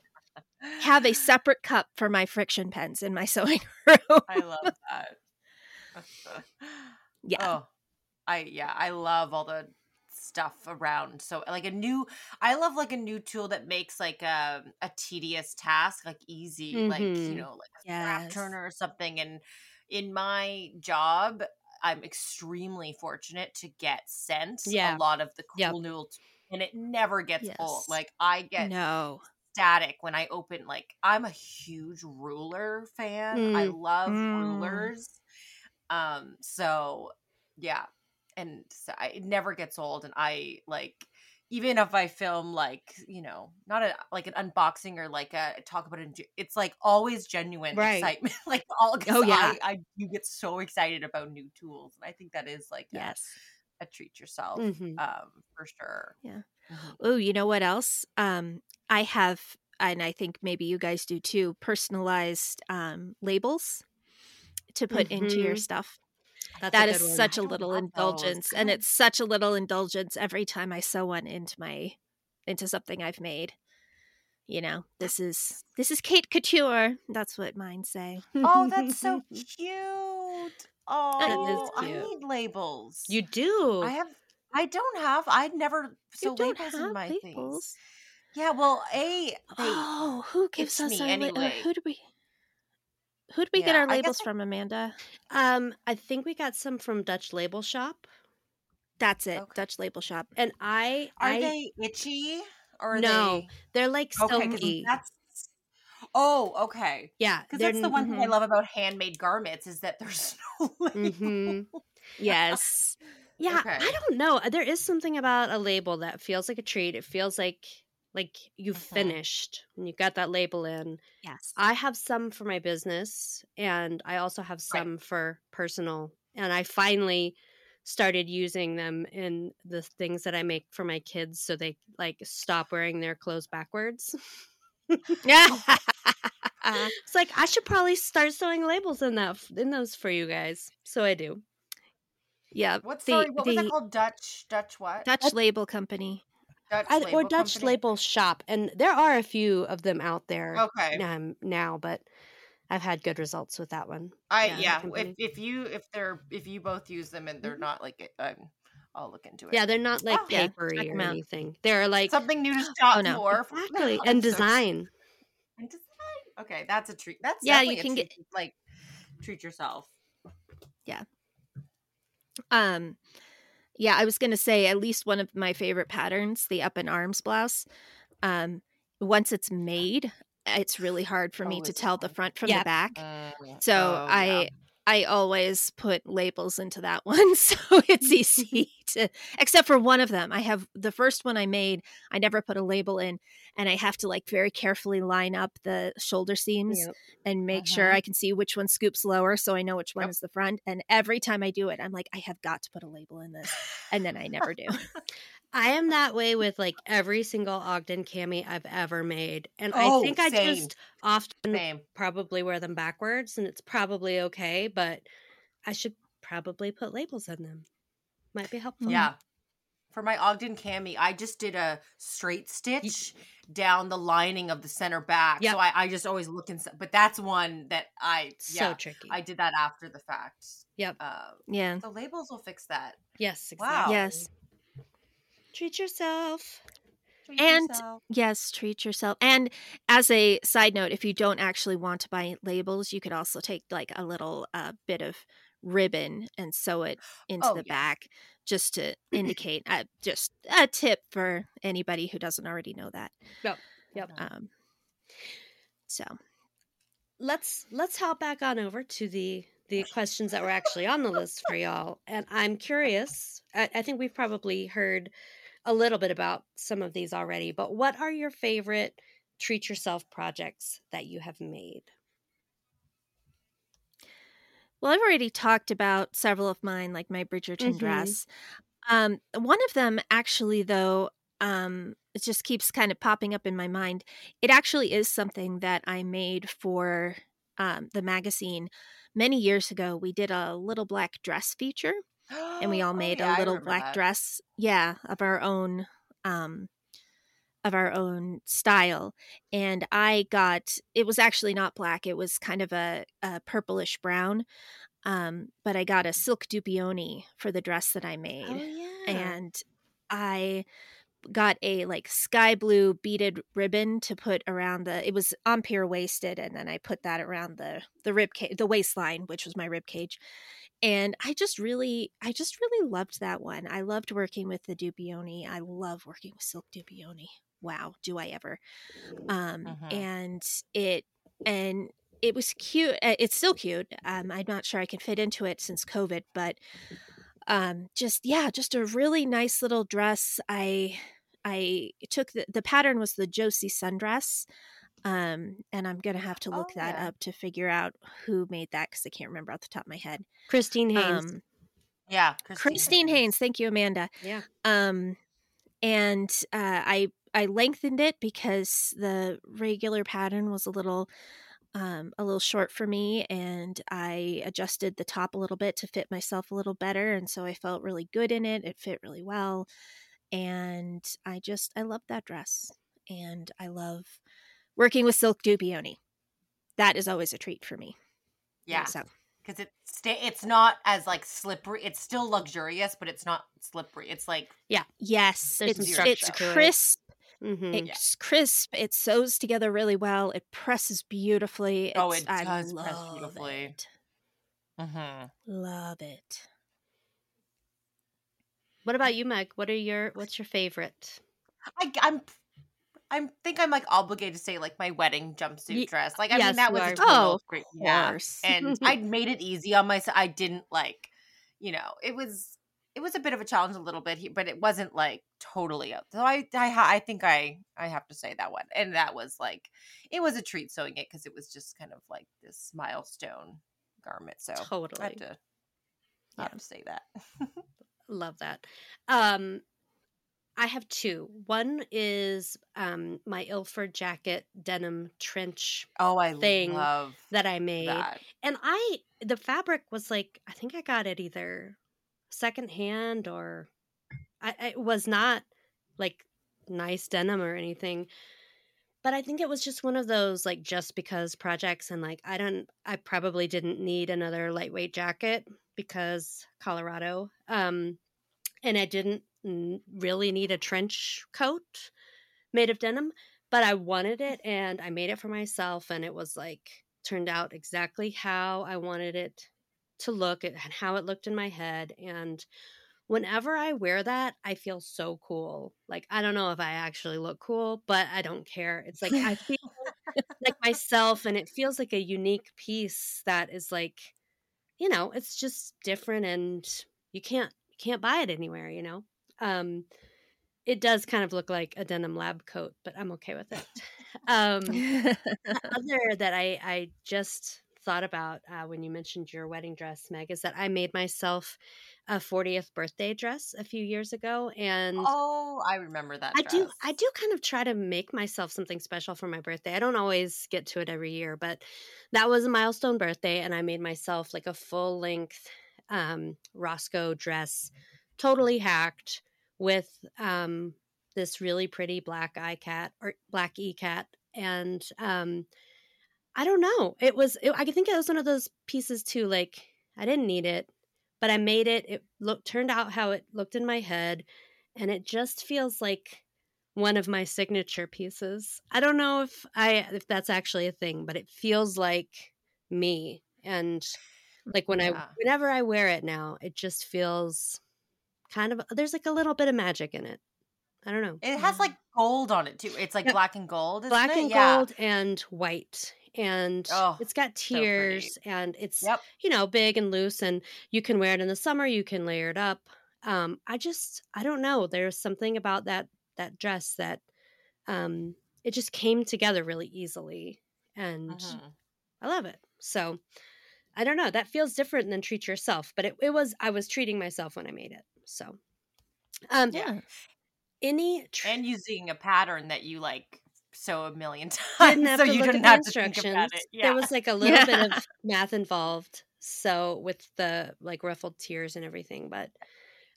Have a separate cup for my Frixion pens in my sewing room. I love that. yeah. Oh, I yeah, I love all the stuff around. So like a new, I love like a new tool that makes like a a tedious task like easy, like you Mhm. know, like a scrap Yes. turner or something. And in my job, I'm extremely fortunate to get sent Yeah. a lot of the Yep. cool new, t- and it never gets old. Like I get No. static when I open like I'm a huge ruler fan. I Mm. love Mm. rulers. Um so yeah. And so I, it never gets old and I like even if I film like, you know, not a like an unboxing or like a talk about it, it's like always genuine Right. excitement. like all Oh, yeah. I, I you get so excited about new tools. And I think that is like Yes. a, treat yourself. Mhm. Um for sure. Yeah. Oh, you know what else? Um, I have, and I think maybe you guys do too, personalized um, labels to put into your Mhm. stuff. That's That a one. such a little indulgence, and it's such a little indulgence every time I sew one into my into something I've made. You know, this is this is Kate Couture. That's what mine say. Oh, that's so cute. Oh, I need labels. you do. I have. I don't have. I'd never don't labels in my labels. things. Yeah, well, a they, Oh, who gives us our anyway. who do we? Who do we get our I labels I- from, Amanda? um, I think we got some from Dutch Label Shop. That's it. Okay. Dutch Label Shop. And I Are I they itchy or are no, they they're like okay? silky. That's oh okay. yeah, Because that's the one thing I mhm. love about handmade garments is that there's no label. Mhm. Yes. Yeah, Okay. I don't know. There is something about a label that feels like a treat. It feels like like you Mhm. finished when you got that label in. Yes. I have some for my business and I also have Right. some for personal. And I finally started using them in the things that I make for my kids so they like stop wearing their clothes backwards. Yeah. it's like I should probably start sewing labels in that in those for you guys. So I do. yeah. What's the, sorry? What was the that called? Dutch Dutch what? Dutch Label Company. Dutch I, or label Dutch company? Label Shop, and there are a few of them out there Okay. um, now, but I've had good results with that one. I Yeah, yeah. If if you if they're if you both use them and they're Mhm. not like it, um, I'll look into it. Yeah, they're not like Oh, papery check or anything. They're like something new to shop Oh, no. for. exactly and design. And design. Okay, that's a treat. That's Yeah, you can to, like treat yourself. Yeah. Um yeah, I was going to say at least one of my favorite patterns, the up in arms blouse. Um once it's made, it's really hard for me Oh, to tell the front from Yeah. the back. Mm, So oh, I yeah. I always put labels into that one so it's easy to except for one of them. I have the first one I made, I never put a label in and I have to like very carefully line up the shoulder seams Yep. and make sure Mhm. I can see which one scoops lower so I know which one Yep. is the front and every time I do it I'm like I have got to put a label in this and then I never do. I am that way with like every single Ogden cami I've ever made, and Oh, I think I same. just often Same. probably wear them backwards, and it's probably okay, but I should probably put labels on them. Might be helpful. Yeah. For my Ogden cami, I just did a straight stitch down the lining of the center back. Yep. So I, I just always look inside. But that's one that I yeah, so tricky. I did that after the fact. Yep. Uh, Yeah. the labels will fix that. yes. Wow. Exactly. Yes. Treat yourself. Treat And- yourself. Yes, treat yourself. And as a side note, if you don't actually want to buy labels, you could also take like a little uh, bit of ribbon and sew it into Oh, the yeah. back just to indicate uh, just a tip for anybody who doesn't already know that. Yep. Yep. Um, so let's let's hop back on over to the the questions that were actually on the list for y'all and i'm curious I, I think we've probably heard a little bit about some of these already but what are your favorite treat yourself projects that you have made Well, I've already talked about several of mine, like my Bridgerton Mhm. dress. Um, one of them, actually, though, um, it just keeps kind of popping up in my mind. It actually is something that I made for um, the magazine many years ago. We did a little black dress feature, and we all Oh, made yeah, I a little black that. dress, yeah, of our own. Um, of our own style and i got it was actually not black it was kind of a, a purplish brown um, but i got a silk dupioni for the dress that i made Oh, yeah and i got a like sky blue beaded ribbon to put around the it was empire waisted and then i put that around the the rib cage the waistline which was my rib cage. And i just really i just really loved that one. I loved working with the dupioni. I love working with silk dupioni. Wow do i ever. Um Mhm. and it and it was cute uh, it's still cute. Um i'm not sure i can fit into it since covid but um just yeah just a really nice little dress. I i took the, the pattern was the josie sundress um and i'm gonna have to look Oh, that yeah. up to figure out who made that because i can't remember off the top of my head. Christine haynes. Um Yeah. christine haynes thank you amanda. Yeah. Um and uh i i lengthened it because the regular pattern was a little um a little short for me and i adjusted the top a little bit to fit myself a little better and so i felt really good in it it fit really well and i just i love that dress and i love working with silk dupioni that is always a treat for me Yeah. so Because it stay it's not as like slippery. It's still luxurious, but it's not slippery. It's like yeah yes it's it's structure to it. crisp hmm It's crisp. It sews together really well. It presses beautifully. It's, Oh, it I does press beautifully. It. mhm. Love it. What about you, Meg? What are your what's your favorite? I, I'm I think I'm like obligated to say like my wedding jumpsuit dress. Like I yes, mean that was are. a oh, total Oh, great yeah. And I made it easy on myself. I didn't like, you know, it was it was a bit of a challenge a little bit, but it wasn't like totally up. So I I I think I I have to say that one. And that was like it was a treat sewing it because it was just kind of like this milestone garment. So I Totally. had to I have to say that. Love that. Um I have two. One is um my Ilford jacket denim trench oh, I Thing love that I made. that. And I the fabric was like I think I got it either secondhand or I it was not like nice denim or anything. But I think it was just one of those like just because projects and like I don't I probably didn't need another lightweight jacket because Colorado. Um and I didn't really need a trench coat made of denim, but I wanted it and I made it for myself and it was like turned out exactly how I wanted it to look and how it looked in my head and whenever I wear that I feel so cool. Like I don't know if I actually look cool, but I don't care. It's like I feel like myself and it feels like a unique piece that is like you know, it's just different and you can't you can't buy it anywhere, you know. Um it does kind of look like a denim lab coat, but I'm okay with it. Um other that I I just thought about uh, when you mentioned your wedding dress, Meg, is that I made myself a 40th birthday dress a few years ago, and Oh, I remember that. I do. I do kind of try to make myself something special for my birthday. I don't always get to it every year, but that was a milestone birthday, and I made myself like a full length um, Roscoe dress, totally hacked with um, this really pretty black ikat or black e cat, and um, I don't know. It was it, I think it was one of those pieces too. Like I didn't need it, but I made it. It looked turned out how it looked in my head, and it just feels like one of my signature pieces. I don't know if I if that's actually a thing, but it feels like me. And mm, like when I whenever I wear it now, it just feels kind of there's like a little bit of magic in it. I don't know. It has mm. like gold on it too. It's like Yep. black and gold. Isn't black it? and yeah. gold and white and Oh, it's got so tiers and it's Yep. you know big and loose and you can wear it in the summer you can layer it up um i just i don't know there's something about that that dress that um it just came together really easily and Mhm. i love it so i don't know that feels different than treat yourself but it, it was i was treating myself when i made it so um Yeah. any tr- And using a pattern that you like sew a million didn't times, have so to you look didn't at have the to think instructions. about it. Yeah. There was like a little Yeah. bit of math involved, so with the like ruffled tiers and everything. But,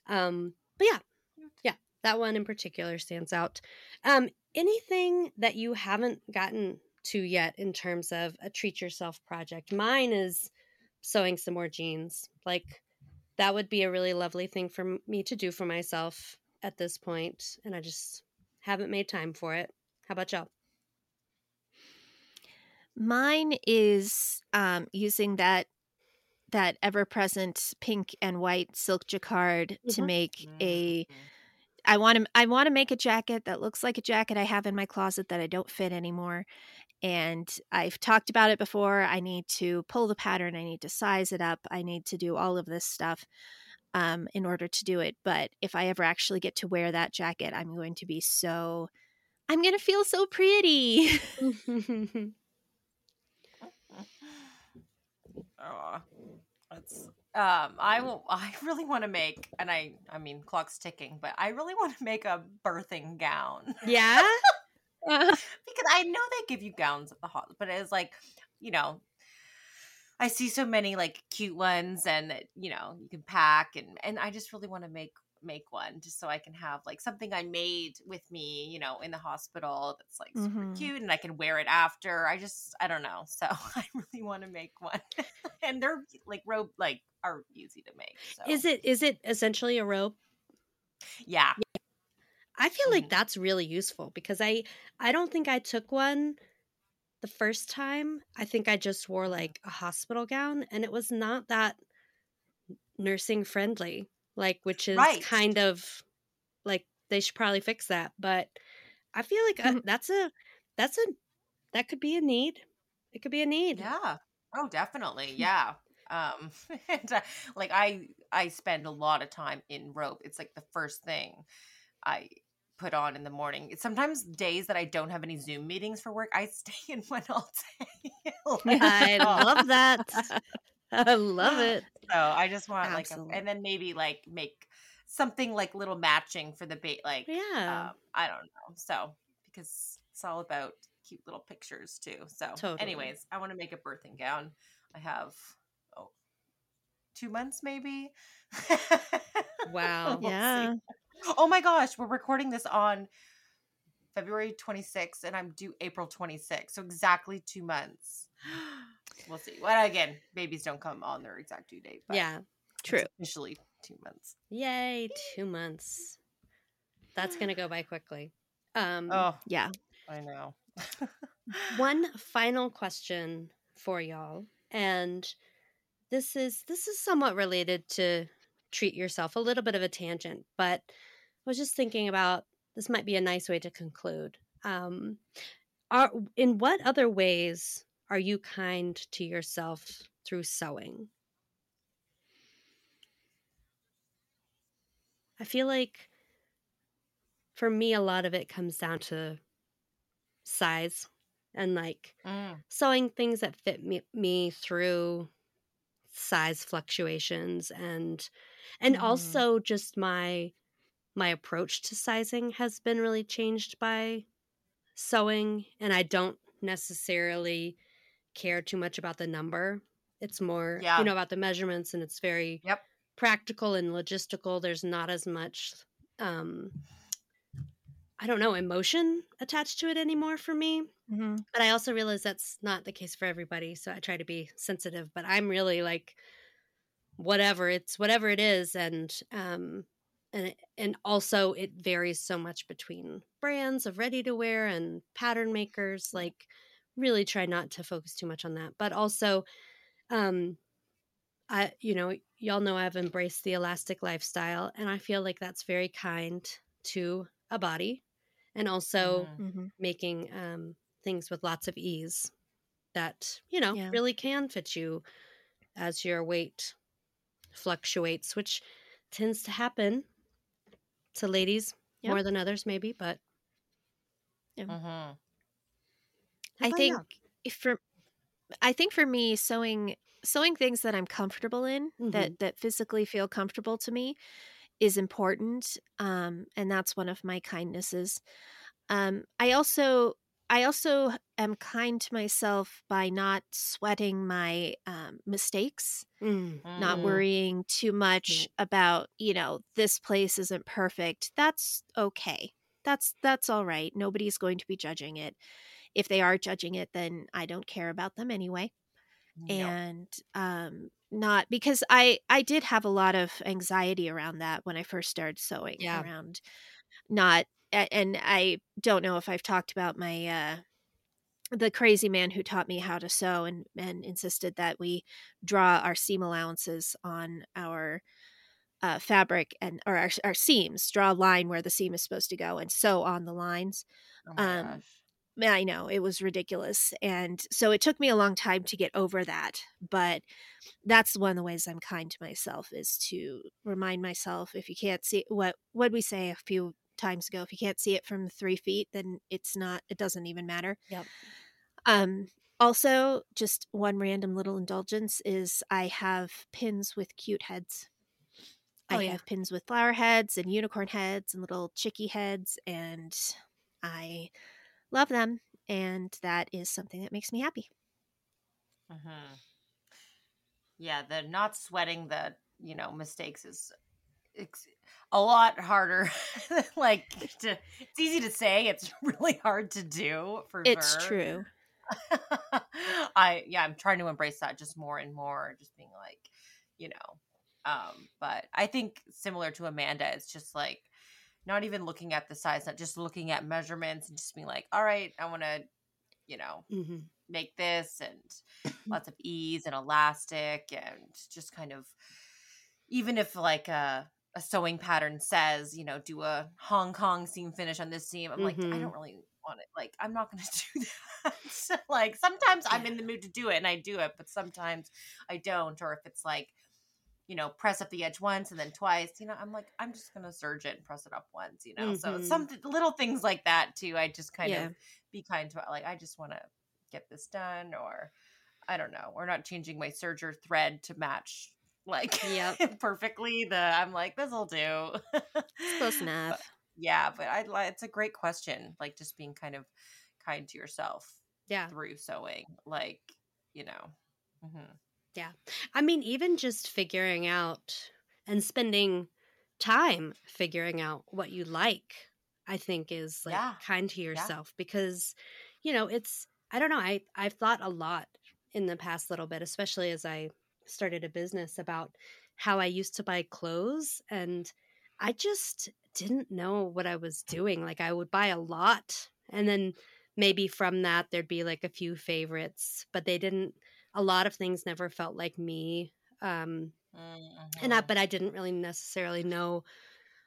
um, but yeah, yeah, that one in particular stands out. Um, anything that you haven't gotten to yet in terms of a treat yourself project? Mine is sewing some more jeans. Like that would be a really lovely thing for me to do for myself at this point, and I just haven't made time for it. How about y'all? Mine is um, using that that ever present pink and white silk jacquard to Mhm. make a Mhm. Want to I want to make a jacket that looks like a jacket I have in my closet that I don't fit anymore. And I've talked about it before. I need to pull the pattern, I need to size it up, I need to do all of this stuff um, in order to do it. But if I ever actually get to wear that jacket, I'm going to be so I'm going to feel so pretty. Oh, that's um. I will. I really want to make, and I. I mean, clock's ticking, but I really want to make a birthing gown yeah. because I know they give you gowns at the hospital, but it's like, you know, I see so many like cute ones, and you know, you can pack, and and I just really want to make make one just so I can have like something I made with me, you know, in the hospital that's like super Mhm. cute and I can wear it after. I just I don't know. So I really want to make one. and they're like robe like are easy to make. So Is it is it essentially a robe? yeah. I feel like Mhm. that's really useful because I I don't think I took one the first time. I think I just wore like a hospital gown and it was not that nursing friendly. Like which is Right. kind of like they should probably fix that. But I feel like uh, that's a that's a that could be a need. It could be a need. Yeah. Oh, definitely. Yeah. Um, and uh, like I, I spend a lot of time in rope. It's like the first thing I put on in the morning. It's sometimes days that I don't have any Zoom meetings for work. I stay in one all day. Like, I love that. I love it. So I just want like, a, and then maybe like make something like little matching for the bait. Like, Yeah. um, I don't know. So because it's all about cute little pictures too. So, Totally. anyways, I want to make a birthing gown. I have oh, two months maybe. Wow. We'll see. Yeah. Oh my gosh, we're recording this on February 26th, and I'm due April 26th. So exactly two months. We'll see. Well, again, babies don't come on their exact due date. Yeah. True. Officially two months. Yay, two months. That's gonna go by quickly. Um Oh, Yeah. I know. one final question for y'all and this is this is somewhat related to treat yourself a little bit of a tangent but i was just thinking about this might be a nice way to conclude um are in what other ways are you kind to yourself through sewing i feel like for me a lot of it comes down to size and like Mm, sewing things that fit me, me through size fluctuations and and Mhm. also just my my approach to sizing has been really changed by sewing and I don't necessarily care too much about the number. It's more Yeah. you know about the measurements and it's very Yep. practical and logistical. There's not as much um I don't know, emotion attached to it anymore for me. Mm-hmm. But I also realize that's not the case for everybody. So I try to be sensitive, but I'm really like whatever it's whatever it is and um and and also it varies so much between brands of ready to wear and pattern makers like really try not to focus too much on that but also um i you know y'all know i've embraced the elastic lifestyle and i feel like that's very kind to a body and also mhm. Mm-hmm. making um, things with lots of ease that you know Yeah. really can fit you as your weight fluctuates which tends to happen to ladies Yep. more than others maybe but Mhm. I think yeah. if for I think for me sewing sewing things that I'm comfortable in that that physically feel comfortable to me is important um and that's one of my kindnesses. Um I also I also am kind to myself by not sweating my um, mistakes, Mm. not Mm. worrying too much about, you know, this place isn't perfect. That's okay. That's that's all right. Nobody's going to be judging it. If they are judging it, then I don't care about them anyway. No. And um not because I I did have a lot of anxiety around that when I first started sewing Yeah. around not and I don't know if I've talked about my uh the crazy man who taught me how to sew and and insisted that we draw our seam allowances on our uh, fabric and or our, our seams draw a line where the seam is supposed to go and sew on the lines Oh my um, gosh. I know it was ridiculous. And so it took me a long time to get over that. But that's one of the ways I'm kind to myself is to remind myself if you can't see what what we say a few times ago, if you can't see it from three feet, then it's not it doesn't even matter. Yep. Um also just one random little indulgence is I have pins with cute heads. I Oh, yeah. have pins with flower heads and unicorn heads and little chicky heads and I love them and that is something that makes me happy hmm Yeah, the not sweating the you know mistakes is it's a lot harder. like to, it's easy to say, it's really hard to do. For it's sure. true I yeah, I'm trying to embrace that just more and more. Just being like, you know, um, but I think similar to Amanda, it's just like not even looking at the size, not just looking at measurements and just being like, all right, I want to, you know, hmm make this and lots of ease and elastic and just kind of even if like uh a sewing pattern says, you know, do a Hong Kong seam finish on this seam. I'm like, I Mhm. don't really want it. Like, I'm not going to do that. like, sometimes I'm in the mood to do it and I do it, but sometimes I don't. Or if it's like, you know, press up the edge once and then twice, you know, I'm like, I'm just going to serge it and press it up once, you know? So Mhm. some little things like that too. I just kind Yeah. of be kind to, like, I just want to get this done or I don't know. We're not changing my serger thread to match like Yep. perfectly. The I'm like, this'll do. Close enough. But- yeah, but I it's a great question. Like just being kind of kind to yourself Yeah. through sewing. Like, you know. Mhm. I mean, even just figuring out and spending time figuring out what you like, I think is like Yeah. kind to yourself because, you know, it's, I don't know, I, I've thought a lot in the past little bit, especially as I started a business about how I used to buy clothes and I just didn't know what I was doing. Like I would buy a lot and then maybe from that there'd be like a few favorites, but they didn't a lot of things never felt like me. Um and I Mhm. but I didn't really necessarily know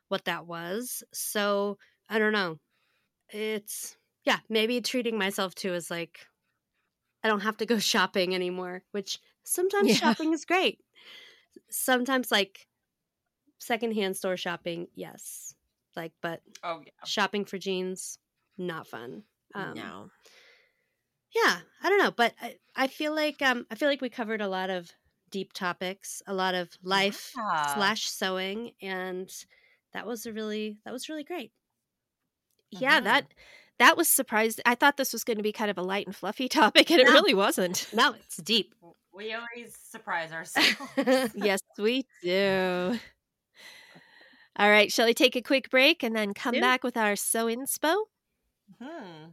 what that was. So I don't know. It's yeah, maybe treating myself too as like I don't have to go shopping anymore, which sometimes Yeah. shopping is great. Sometimes like secondhand store shopping, yes. Like but Oh yeah. shopping for jeans, not fun. Um, no. Yeah i don't know but I, I feel like um i feel like we covered a lot of deep topics a lot of life Yeah. slash sewing and that was a really that was really great Yeah, Mhm. that that was surprised. I thought this was going to be kind of a light and fluffy topic, and it really wasn't. no it's deep We always surprise ourselves. yes, we do. All right, shall we take a quick break and then come Do. back with our sew inspo? Hmm.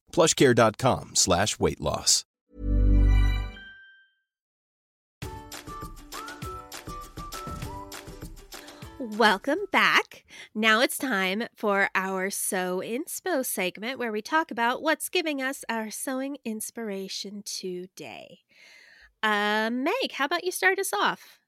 plushcare.com slash weight loss. Welcome back. Now it's time for our Sew Inspo segment where we talk about what's giving us our sewing inspiration today. Uh, Meg, how about you start us off?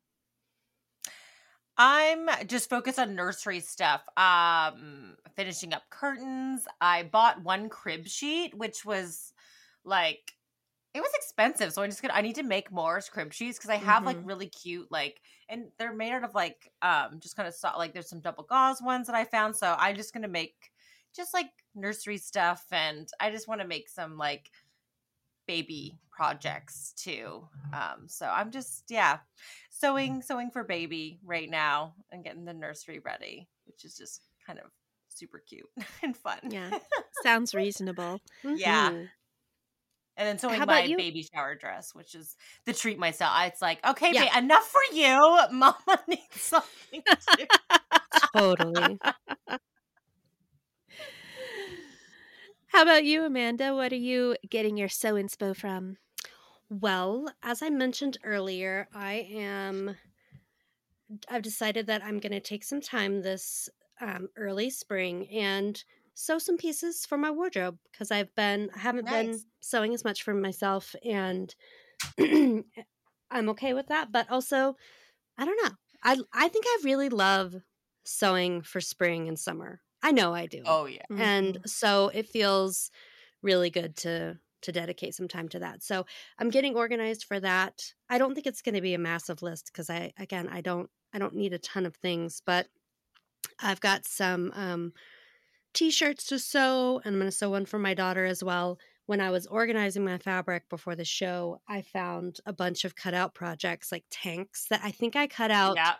I'm just focused on nursery stuff. Um, finishing up curtains. I bought one crib sheet, which was like it was expensive. So I'm just gonna I need to make more crib sheets because I have like Mhm. really cute like and they're made out of like um just kind of soft like there's some double gauze ones that I found. So I'm just gonna make just like nursery stuff and I just want to make some like baby projects too. Um so I'm just yeah, sewing sewing for baby right now and getting the nursery ready, which is just kind of super cute and fun. Yeah. Sounds reasonable. Yeah. Mhm. And then sewing my you? baby shower dress, which is the treat myself. It's like, okay, Yeah. ba- enough for you. Mama needs something totally How about you, Amanda? What are you getting your sew inspo from? Well, as I mentioned earlier, I am. I've decided that I'm going to take some time this um, early spring and sew some pieces for my wardrobe because I've been I haven't been sewing as much for myself, and I'm okay with that. But also, I don't know. I I think I really love sewing for spring and summer. I know I do Oh yeah. and so it feels really good to to dedicate some time to that. So I'm getting organized for that. I don't think it's going to be a massive list because I again I don't I don't need a ton of things, but I've got some um, t-shirts to sew, and I'm going to sew one for my daughter as well. When I was organizing my fabric before the show, I found a bunch of cutout projects like tanks that I think I cut out Yeah.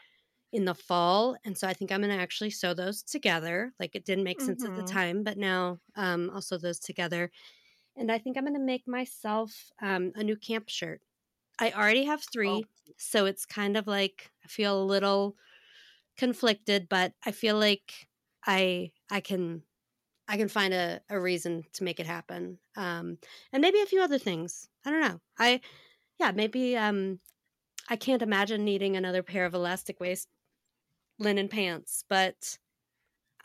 In the fall and so i think i'm going to actually sew those together like it didn't make sense at the time but now um, i'll sew those together and i think i'm going to make myself um, a new camp shirt. I already have three Oh, so it's kind of like i feel a little conflicted but i feel like i i can i can find a, a reason to make it happen um, and maybe a few other things i don't know i yeah maybe um, i can't imagine needing another pair of elastic waist linen pants, but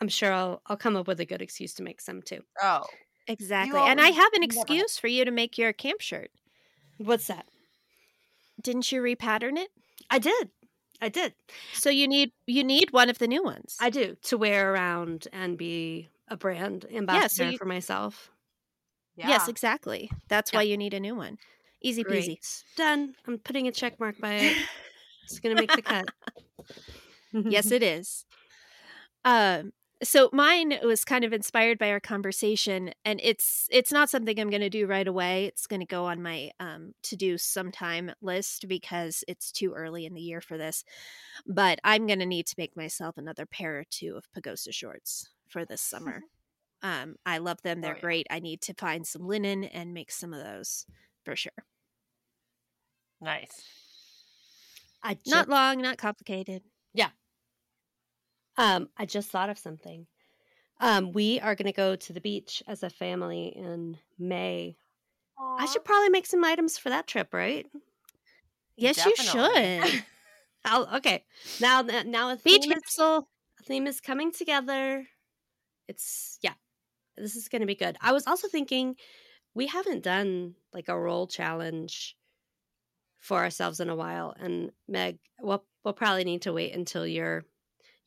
I'm sure I'll I'll come up with a good excuse to make some too. Oh, Exactly. And I have an you never excuse for you to make your camp shirt. What's that? Didn't you repattern it? I did. I did. So you need you need one of the new ones. I do to wear around and be a brand ambassador you- for myself. yeah. Yes, exactly. That's Yeah. why you need a new one. Easy peasy. Great. Done. I'm putting a check mark by it. It's gonna make the cut. Yes, it is. Um, so mine was kind of inspired by our conversation, and it's it's not something I'm going to do right away. It's going to go on my um, to do sometime list because it's too early in the year for this. But I'm going to need to make myself another pair or two of Pagosa shorts for this summer. um, I love them; they're Oh, yeah. great. I need to find some linen and make some of those for sure. nice. I Not long, not complicated. Um I just thought of something. Um, we are gonna go to the beach as a family in May. I should probably make some items for that trip, right? Yes, Definitely. you should. I'll, okay. Now, that- now a Beach theme is, a theme is coming together. It's yeah, this is gonna be good. I was also thinking we haven't done like a roll challenge for ourselves in a while, and Meg, we'll we'll probably need to wait until you're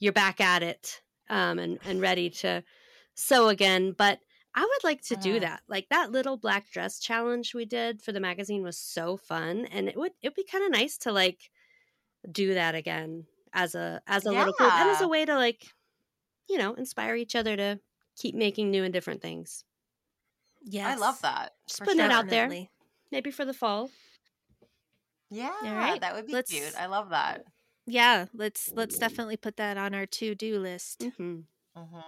you're back at it um, and and ready to sew again. But I would like to do Uh. that. Like that little black dress challenge we did for the magazine was so fun, and it would it'd be kind of nice to like do that again as a as a little group and as a way to like you know inspire each other to keep making new and different things. Yes. I love that. Just for putting it sure. out there. Maybe for the fall. Yeah, right, that would be let's- cute. I love that. Yeah, let's let's definitely put that on our to-do list. Mm-hmm. hmm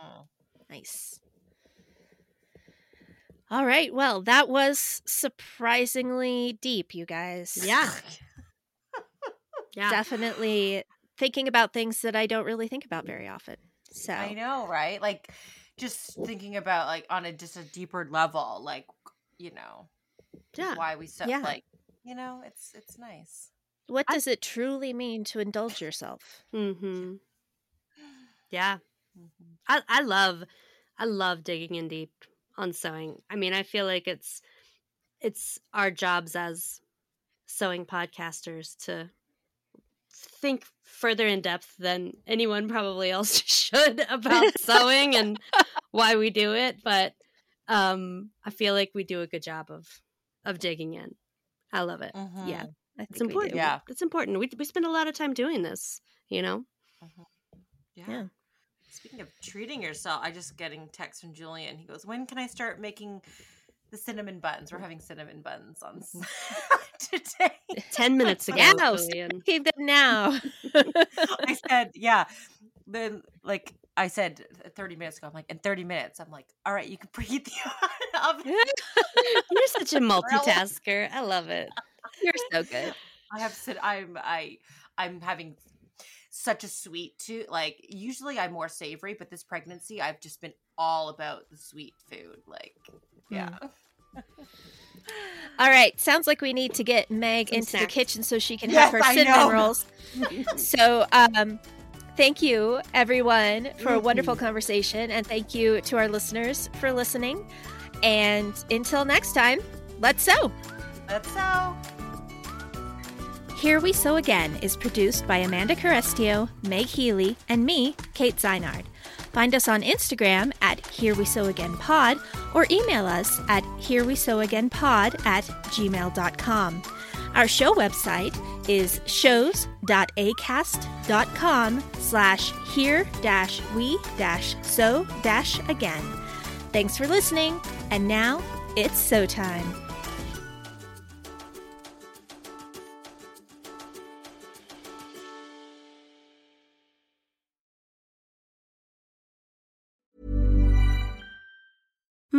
Nice. All right. Well, that was surprisingly deep, you guys. Yeah. Yeah. Definitely thinking about things that I don't really think about very often. So, I know, right? Like, just thinking about like on a just a deeper level, like you know, yeah. why we sew Yeah. like, you know, it's it's nice. What does it truly mean to indulge yourself? Mm-hmm. Yeah. Mhm. I, I love I love digging in deep on sewing. I mean, I feel like it's it's our jobs as sewing podcasters to think further in depth than anyone probably else should about sewing and why we do it, but um I feel like we do a good job of of digging in. I love it. Mhm. Yeah, I It's think we important. do. Yeah. It's important. We we spend a lot of time doing this, you know. Mm-hmm. Yeah. Yeah. Speaking of treating yourself, I just getting text from Julian. He goes, "When can I start making the cinnamon buns? We're having cinnamon buns on mm-hmm. today." 10 minutes ago. Yeah, Julian. Them now. I said, "Yeah." Then, like I said, uh, thirty minutes ago, I'm like, "In thirty minutes," I'm like, "All right, you can preheat the oven." You're such a multitasker. I love it. You're so good. I have said I'm I I'm having such a sweet tooth. Like usually I'm more savory, but this pregnancy I've just been all about the sweet food. Like yeah. All right. Sounds like we need to get Meg Some into the kitchen so she can Yes, have her I cinnamon know. rolls. sew, um, thank you, everyone, for a wonderful Mm-hmm. conversation. And thank you to our listeners for listening. And until next time, let's sew. Let's so. Here We Sew Again is produced by Amanda Carestio, Meg Healy, and me, Kate Zeinard. Find us on Instagram at Here We Sew Again Pod or email us at Here We Sew Again Pod at gmail.com. Our show website is shows.acast.com slash here dash we dash sew dash again. Thanks for listening, and now it's sew time.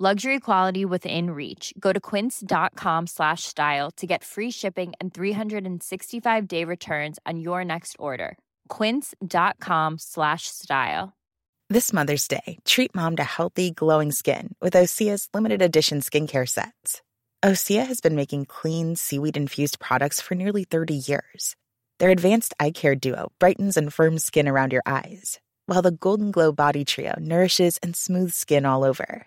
Luxury quality within reach. Go to quince.com slash style to get free shipping and 365 day returns on your next order. Quince.com slash style. This Mother's Day, treat mom to healthy, glowing skin with Osea's limited edition skincare sets. Osea has been making clean, seaweed infused products for nearly 30 years. Their advanced eye care duo brightens and firms skin around your eyes, while the Golden Glow Body Trio nourishes and smooths skin all over.